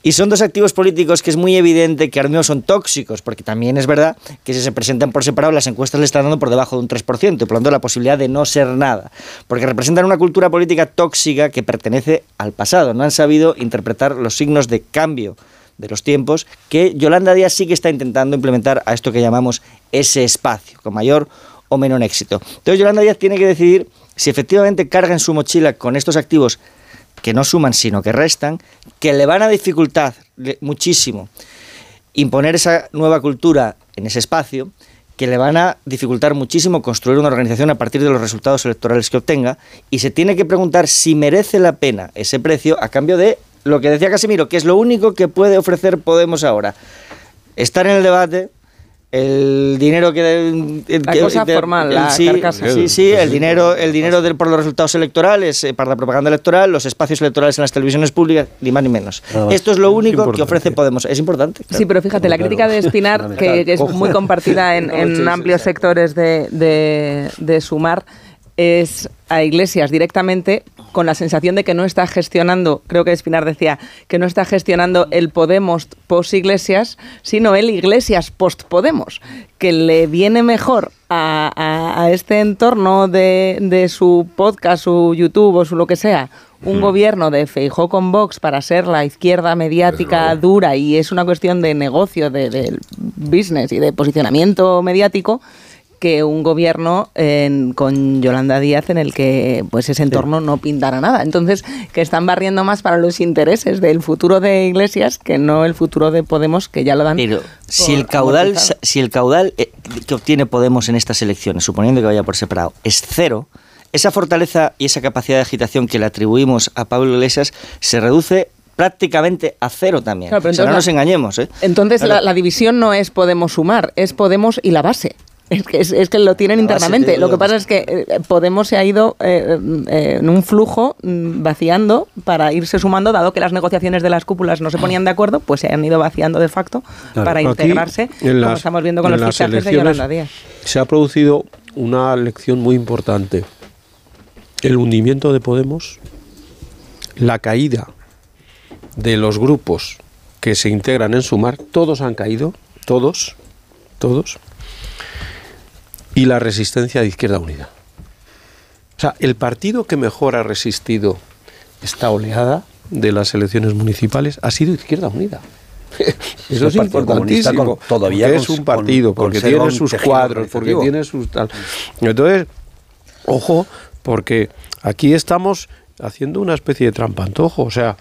Y son dos activos políticos que es muy evidente que ahora mismo son tóxicos, porque también es verdad que si se presentan por separado, las encuestas le están dando por debajo de un 3%, y por lo tanto la posibilidad de no ser nada. Porque representan una cultura política tóxica que pertenece al pasado. No han sabido interpretar los signos de cambio de los tiempos que Yolanda Díaz sí que está intentando implementar a esto que llamamos ese espacio, con mayor o menor éxito. Entonces Yolanda Díaz tiene que decidir si efectivamente carga en su mochila con estos activos que no suman sino que restan, que le van a dificultar muchísimo imponer esa nueva cultura en ese espacio, que le van a dificultar muchísimo construir una organización a partir de los resultados electorales que obtenga, y se tiene que preguntar si merece la pena ese precio a cambio de lo que decía Casimiro, que es lo único que puede ofrecer Podemos ahora. Estar en el debate, el dinero que La que- cosa de- formal, el- la sí, carcasa. sí, sí, el dinero, el dinero del- por los resultados electorales, eh, para la propaganda electoral, los espacios electorales en las televisiones públicas, ni más ni menos. Esto es lo único que ofrece Podemos. Es importante. Sí, pero fíjate, la crítica de Espinar, que es muy compartida en, en amplios sectores de, de- de Sumar, es a Iglesias directamente con la sensación de que no está gestionando, creo que Espinar decía, que no está gestionando el Podemos post Iglesias, sino el Iglesias post Podemos, que le viene mejor a, a- a este entorno de, de su podcast, su YouTube o su lo que sea, un gobierno de Feijó con Vox para ser la izquierda mediática dura y es una cuestión de negocio, de, business y de posicionamiento mediático que un gobierno en- con Yolanda Díaz en el que pues ese entorno no pintara nada. Entonces, que están barriendo más para los intereses del futuro de Iglesias que no el futuro de Podemos, que ya lo dan. Pero si el caudal, si el caudal que obtiene Podemos en estas elecciones, suponiendo que vaya por separado, es cero, esa fortaleza y esa capacidad de agitación que le atribuimos a Pablo Iglesias se reduce prácticamente a cero también. Claro, pero O sea, no entonces nos engañemos, ¿eh? Entonces Claro. la, la división no es Podemos sumar, es Podemos y la base. Es que, es, es que lo tienen internamente. Lo que pasa es que eh, Podemos se ha ido eh, eh, en un flujo mm, vaciando para irse sumando, dado que las negociaciones de las cúpulas no se ponían de acuerdo, pues se han ido vaciando de facto para integrarse, en como las- estamos viendo con los las fichajes de Yolanda Díaz. Se ha producido una lección muy importante. El hundimiento de Podemos, la caída de los grupos que se integran en Sumar, todos han caído, todos, todos, y la resistencia de Izquierda Unida. O sea, el partido que mejor ha resistido esta oleada de las elecciones municipales ha sido Izquierda Unida. [LAUGHS] Eso es importantísimo. con- todavía porque es un partido, con- porque tiene sus cuadros, porque tiene sus tal. Entonces, ojo, porque aquí estamos haciendo una especie de trampantojo. O sea,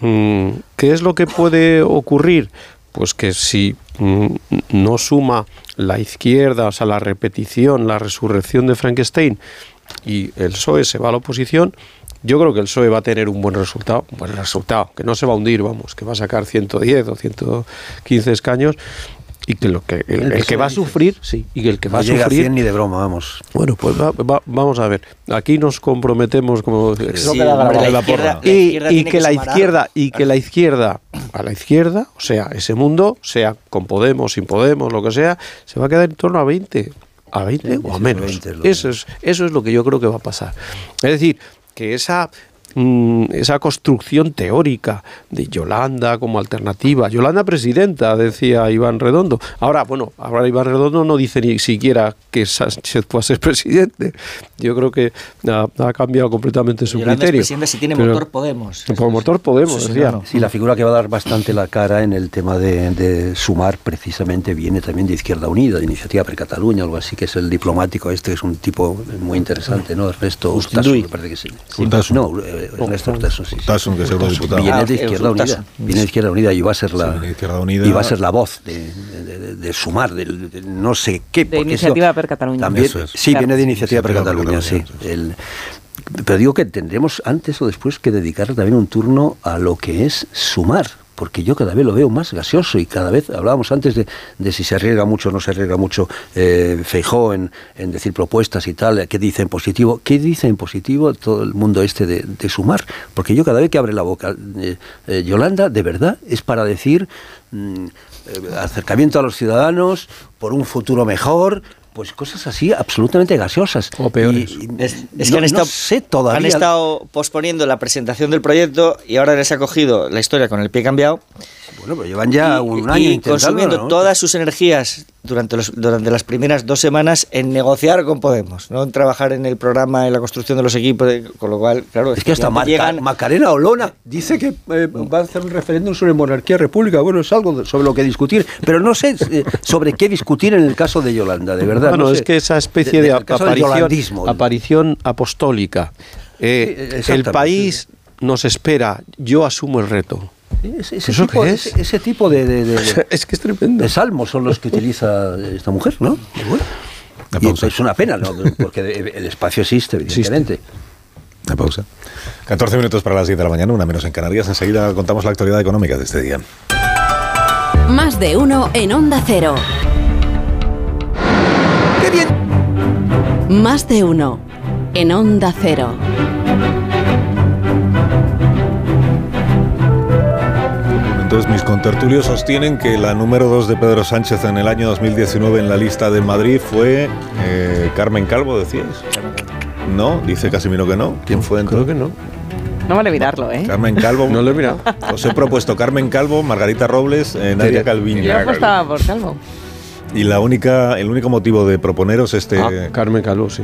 mm, ¿qué es lo que puede ocurrir? Pues que si no suma la izquierda, o sea, la repetición, la resurrección de Frankenstein y el PSOE se va a la oposición, yo creo que el PSOE va a tener un buen resultado, un buen resultado, que no se va a hundir, vamos, que va a sacar 110 o 115 escaños y que lo que el, El el que va a sufrir, sí, y que el que va No a llega a sufrir 100 ni de broma, vamos. bueno, pues va- va- vamos a ver. Aquí nos comprometemos como hombre, la y, y que que la izquierda y que la izquierda a la izquierda, o sea, ese mundo, sea con Podemos, sin Podemos, lo que sea, se va a quedar en torno a 20, a 20 o a menos. eso es eso es lo que yo creo que va a pasar. Es decir, que esa esa construcción teórica de Yolanda como alternativa, Yolanda presidenta, decía Iván Redondo. Ahora, bueno, ahora Iván Redondo no dice ni siquiera que Sánchez pueda ser [LAUGHS] presidente. Yo creo que ha, ha cambiado completamente su Yolanda es criterio. presidenta si tiene Pero- motor Podemos. Por motor Podemos, Sí, sí, decía. Sí, la figura que va a dar bastante la cara en el tema de, de sumar precisamente viene también de Izquierda Unida, de Iniciativa per Cataluña, algo así, que es el diplomático este, que es un tipo muy interesante, ¿no? Urtasun, me parece que sí. Urtasun. No, eh, Ernesto Urtasun, sí. Urtasun, que es eurodiputado. Viene Ah, de Izquierda Urtasun. Unida, viene de Izquierda Unida y va a ser la, Sí, de Izquierda Unida. y va a ser la voz de, de- de- de sumar, del- de, no sé qué. De Iniciativa eso per Cataluña. También, Eso es. Sí, Claro. viene de Iniciativa per Iniciativa per Cataluña, sí. El- pero digo que tendremos antes o después que dedicarle también un turno a lo que es sumar, porque yo cada vez lo veo más gaseoso y cada vez hablábamos antes de, si se arriesga mucho o no se arriesga mucho eh, Feijó en, en decir propuestas y tal, qué dice en positivo, qué dice en positivo todo el mundo este de, de sumar, porque yo cada vez que abre la boca eh, eh, Yolanda, de verdad, es para decir mm, eh, acercamiento a los ciudadanos por un futuro mejor. Pues cosas así absolutamente gaseosas. O peores. Es, es que han estado, sé todavía. han estado posponiendo la presentación del proyecto y ahora les ha cogido la historia con el pie cambiado. Bueno, pero llevan ya y, un año y consumiendo ¿no? todas sus energías durante, los, durante las primeras dos semanas en negociar con Podemos, no en trabajar en el programa, en la construcción de los equipos, de- con lo cual, claro, Es que hasta Maca- llegan Macarena Olona dice que eh, va a hacer un referéndum sobre monarquía república. Bueno, es algo sobre lo que discutir, pero no sé eh, sobre qué discutir en el caso de Yolanda, de verdad. Bueno, no es que esa especie De- aparición, aparición apostólica. eh, Sí, el país nos espera, yo asumo el reto. Ese, ese ¿Eso tipo, qué es? ese- ese tipo de, de- [LAUGHS] de- Es que es tremendo. de salmos son los que utiliza esta mujer, ¿no? Y bueno. Y es una pena, ¿no? Porque el espacio existe, evidentemente. Una pausa. 14 minutos para las 10 de la mañana, una menos en Canarias. Enseguida contamos la actualidad económica de este día. Más de uno en Onda Cero. ¡Qué bien! Más de uno en Onda Cero. Entonces mis contertulios sostienen que la número 2 de Pedro Sánchez en el año 2019 en la lista de Madrid fue eh, Carmen Calvo, decíais. No, dice Casimiro que no. ¿Quién fue entonces? Creo que no. No vale mirarlo, ¿eh? Carmen Calvo. [LAUGHS] No lo he mirado. Os he propuesto Carmen Calvo, Margarita Robles, eh, Nadia Calviño. Yo apostaba por Calvo. Y la única, el único motivo de proponeros este. Ah, Carmen Calvo, sí.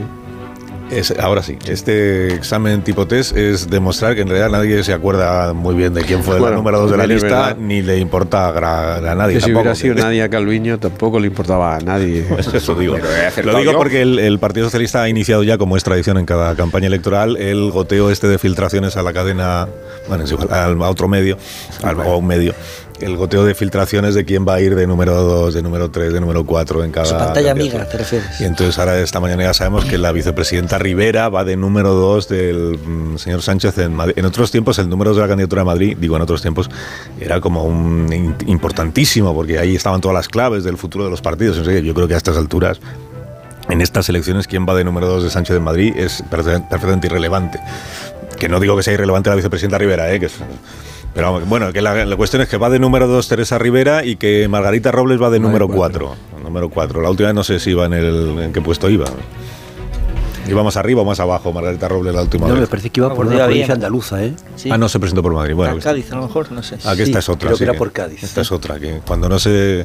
Es, ahora sí, este examen tipo test es demostrar que en realidad nadie se acuerda muy bien de quién fue Bueno, el número 2 de la lista, verdad. ni le importa a nadie. Que si tampoco. hubiera sido Nadia Calviño tampoco le importaba a nadie. [LAUGHS] Pues eso digo. Lo digo yo. porque el, el Partido Socialista ha iniciado ya, como es tradición en cada campaña electoral, el goteo este de filtraciones a la cadena, bueno, es igual, al- a otro medio, a un medio. El goteo de filtraciones de quién va a ir de número 2, de número 3, de número 4 en cada. Su pantalla amiga, ¿te refieres? Y entonces ahora esta mañana ya sabemos que la vicepresidenta Rivera va de número 2 del mm, señor Sánchez en Madrid. En otros tiempos el número 2 de la candidatura de Madrid, digo en otros tiempos, era como un importantísimo porque ahí estaban todas las claves del futuro de los partidos. Yo creo que a estas alturas en estas elecciones quién va de número 2 de Sánchez en Madrid es perfe- perfectamente irrelevante. Que no digo que sea irrelevante la vicepresidenta Rivera, ¿eh? que es- pero vamos, bueno, que la, la cuestión es que va de número 2 Teresa Rivera y que Margarita Robles va de número 4. Número 4. La última vez no sé si iba en el en qué puesto iba. Iba más arriba o más abajo Margarita Robles la última No, vez. me parece que iba por Bueno, una provincia bien. andaluza, ¿eh? Sí. Ah, no se presentó por Madrid. Bueno, Ah, Cádiz, a lo mejor, no sé. Ah, que esta es otra. creo sí que era por Cádiz. Esta es otra, que cuando no se...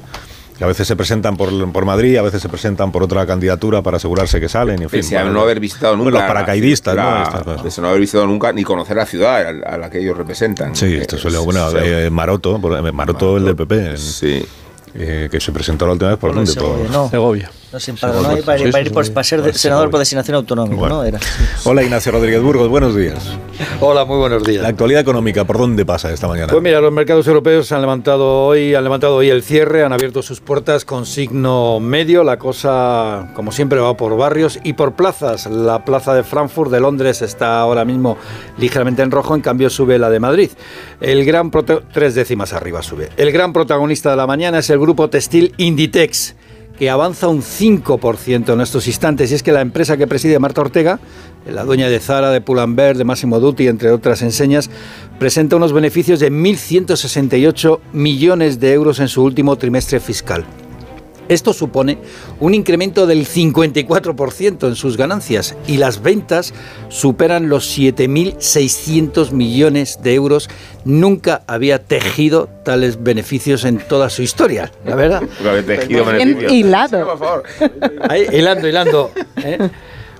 Que a veces se presentan por, por Madrid, a veces se presentan por otra candidatura para asegurarse que salen, y en fin. Pese a bueno, no haber visitado bueno, nunca. Los paracaidistas, la- ¿no? Pese a no haber visitado nunca ni conocer la ciudad a la, a la que ellos representan. Sí, esto suele... Es- Bueno, eh, Maroto, por- eh, Maroto, el del PP, en- Sí. eh, que se presentó la última vez por Por dónde, Segovia, por... no. Segovia. No sé, para, no, para, Sí, para sí, ir por, sí. para ser senador por designación autonómica, Bueno. ¿no? Era. Hola Ignacio Rodríguez Burgos, buenos días. Hola, muy buenos días. La actualidad económica, ¿por dónde pasa esta mañana? Pues mira, los mercados europeos han levantado hoy, han levantado hoy el cierre, han abierto sus puertas con signo medio. La cosa, como siempre, va por barrios y por plazas. La plaza de Frankfurt de Londres está ahora mismo ligeramente en rojo, en cambio sube la de Madrid. El gran prote- tres décimas arriba sube. El gran protagonista de la mañana es el grupo textil Inditex que avanza un 5% en estos instantes. Y es que la empresa que preside Marta Ortega, la dueña de Zara, de Pull&Bear, de Massimo Dutti, entre otras enseñas, presenta unos beneficios de 1.168 millones de euros en su último trimestre fiscal. Esto supone un incremento del 54% en sus ganancias y las ventas superan los 7.600 millones de euros. Nunca había tejido tales beneficios en toda su historia, la verdad. Nunca había tejido beneficios. hilado. Por favor. Ahí, hilando, hilando. ¿eh?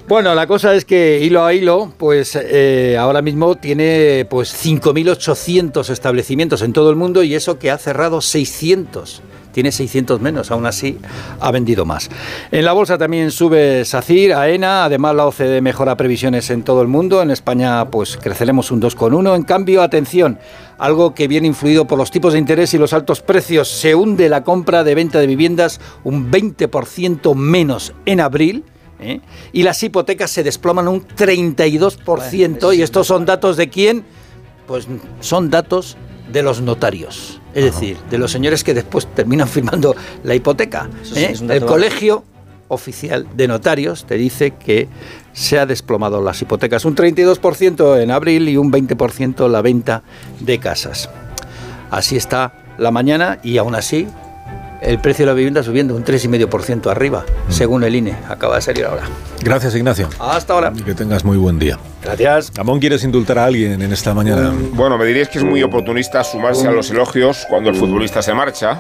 Bueno, la cosa es que hilo a hilo, pues eh, ahora mismo tiene pues 5.800 establecimientos en todo el mundo y eso que ha cerrado 600. Tiene 600 menos, aún así ha vendido más. En la bolsa también sube SACIR, AENA, además la OCDE mejora previsiones en todo el mundo. En España pues creceremos un 2,1. En cambio, atención, algo que viene influido por los tipos de interés y los altos precios, se hunde la compra de venta de viviendas un 20% menos en abril. ¿eh? Y las hipotecas se desploman un 32%. y estos son datos de quién? Pues son datos de los notarios. Es decir, de los señores que después terminan [LAUGHS] firmando la hipoteca. Sí ¿eh? El colegio oficial de notarios te dice que se ha desplomado las hipotecas un 32% en abril y un 20% la venta de casas. Así está la mañana y aún así el precio de la vivienda subiendo un 3,5% arriba, según el INE. Acaba de salir ahora. Gracias Ignacio. Hasta ahora. Y que tengas muy buen día. Gracias. Ramón, ¿quieres indultar a alguien en esta mañana? Bueno, me diríais que es muy oportunista sumarse a los elogios cuando el futbolista se marcha,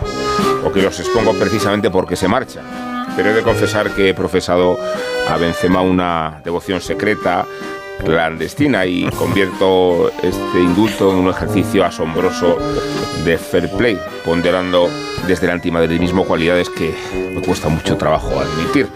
o que los expongo precisamente porque se marcha. Pero he de confesar que he profesado a Benzema una devoción secreta, clandestina, y convierto este indulto en un ejercicio asombroso de fair play, ponderando desde el antimadridismo cualidades que me cuesta mucho trabajo admitir.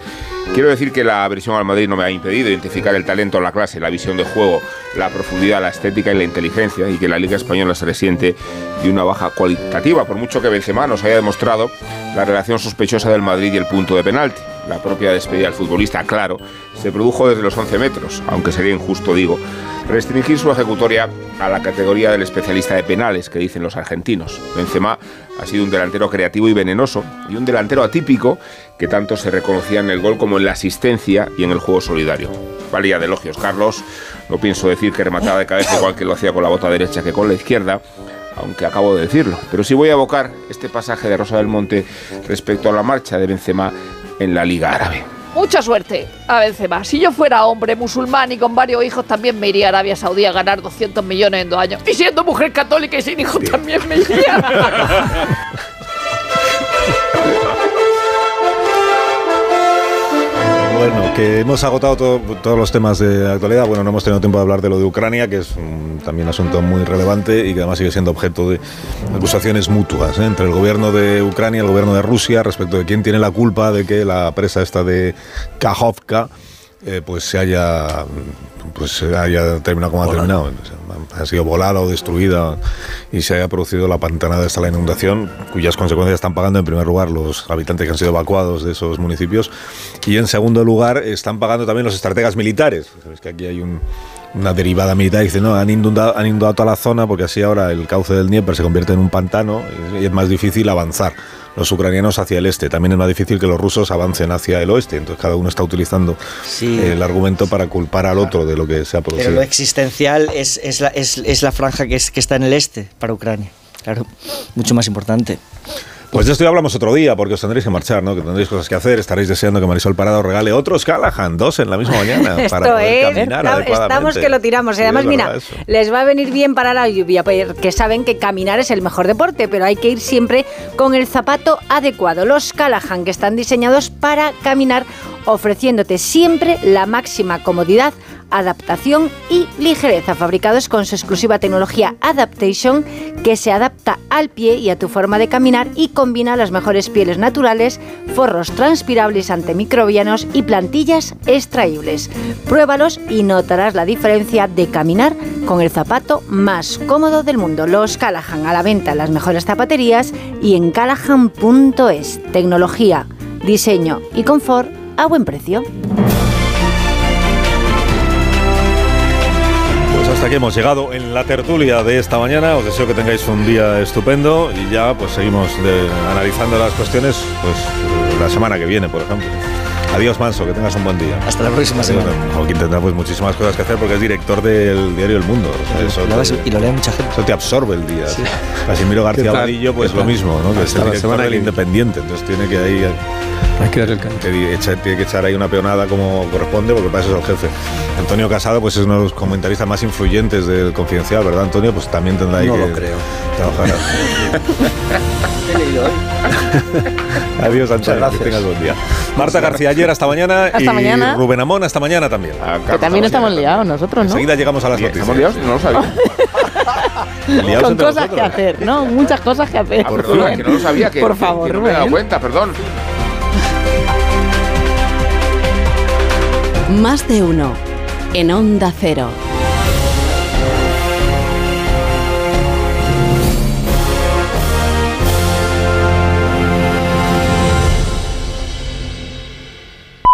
Quiero decir que la aversión al Madrid no me ha impedido identificar el talento, la clase, la visión de juego la profundidad, la estética y la inteligencia y que la Liga Española se resiente de una baja cualitativa, por mucho que Benzema nos haya demostrado la relación sospechosa del Madrid y el punto de penalti. La propia despedida del futbolista, claro, se produjo desde los 11 metros, aunque sería injusto, digo, restringir su ejecutoria a la categoría del especialista de penales, que dicen los argentinos. Benzema ha sido un delantero creativo y venenoso, y un delantero atípico que tanto se reconocía en el gol como en la asistencia y en el juego solidario. Valía de elogios, Carlos. No pienso decir que remataba de cabeza igual que lo hacía con la bota derecha que con la izquierda, aunque acabo de decirlo. Pero sí voy a evocar este pasaje de Rosa del Monte respecto a la marcha de Benzema en la Liga Árabe. Mucha suerte a Benzema. Si yo fuera hombre musulmán y con varios hijos, también me iría a Arabia Saudí a ganar 200 millones en dos años. Y siendo mujer católica y sin hijos, también me iría. [LAUGHS] Bueno, que hemos agotado todo- todos los temas de actualidad. Bueno, no hemos tenido tiempo de hablar de lo de Ucrania, que es un, también asunto muy relevante y que además sigue siendo objeto de acusaciones mutuas ¿eh? entre el gobierno de Ucrania y el gobierno de Rusia respecto de quién tiene la culpa de que la presa esta de Kajovka eh, pues se haya pues haya terminado como ha terminado. Ha sido volada o destruida y se haya producido la pantanada esta la inundación, cuyas consecuencias están pagando en primer lugar los habitantes que han sido evacuados de esos municipios y en segundo lugar están pagando también los estrategas militares. Sabéis que aquí hay un- una derivada militar dice, no, han inundado, han inundado toda la zona porque así ahora el cauce del Dnieper se convierte en un pantano y es más difícil avanzar los ucranianos hacia el este. También es más difícil que los rusos avancen hacia el oeste. Entonces cada uno está utilizando Sí. el argumento para culpar al otro de lo que se ha Pero producido. lo existencial es, es, la, es, es la franja que, es, que está en el este para Ucrania. Claro, mucho más importante. Pues de esto ya hablamos otro día, porque os tendréis que marchar, ¿no? Que tendréis cosas que hacer. Estaréis deseando que Marisol Parado regale otros Callahan, dos en la misma mañana, [LAUGHS] para Esto poder es, caminar esta- adecuadamente. estamos que lo tiramos. Y Sí, además, mira, eso. les va a venir bien para la lluvia, porque saben que caminar es el mejor deporte, pero hay que ir siempre con el zapato adecuado. Los Callahan, que están diseñados para caminar, ofreciéndote siempre la máxima comodidad adaptación y ligereza, fabricados con su exclusiva tecnología Adaptation, que se adapta al pie y a tu forma de caminar y combina las mejores pieles naturales, forros transpirables antimicrobianos y plantillas extraíbles. Pruébalos y notarás la diferencia de caminar con el zapato más cómodo del mundo. Los Callahan a la venta en las mejores zapaterías y en callahan.es. Tecnología, diseño y confort a buen precio. Hasta aquí hemos llegado en la tertulia de esta mañana. Os deseo que tengáis un día estupendo y ya pues seguimos de- analizando las cuestiones pues la semana que viene, por ejemplo. Adiós, Manso, que tengas un buen día. Hasta la próxima semana. Joaquín tendrá pues muchísimas cosas que hacer porque es director del diario El Mundo. O sea, eso Lo vas- te- y lo lee mucha gente. Eso te absorbe el día. Casimiro ¿Qué García? Vadillo, pues ¿Qué lo mismo, ¿no? Que es Hasta el la director semana del. Independiente. Entonces tiene que ahí Hay que dar el tiene que echar ahí una peonada como corresponde, porque para eso es el jefe. Antonio Casado, pues es uno de los comentaristas más influyentes del Confidencial, ¿verdad, Antonio? Pues también tendrá ahí No que lo creo. trabajar. [LAUGHS] He leído hoy. [LAUGHS] Adiós, Antonio, gracias. que tengas buen día. Marta García ayer hasta mañana Hasta y mañana. Rubén Amón hasta mañana también. Que también estamos liados nosotros, ¿no? Enseguida llegamos a las noticias. ¿Estamos liados? No lo sabía. [LAUGHS] Liados Con cosas que hacer, ¿no? Muchas cosas que hacer. Ah, perdona, que no lo sabía. Que, Por favor, que no me he dado cuenta, perdón. Más de uno. En Onda Cero.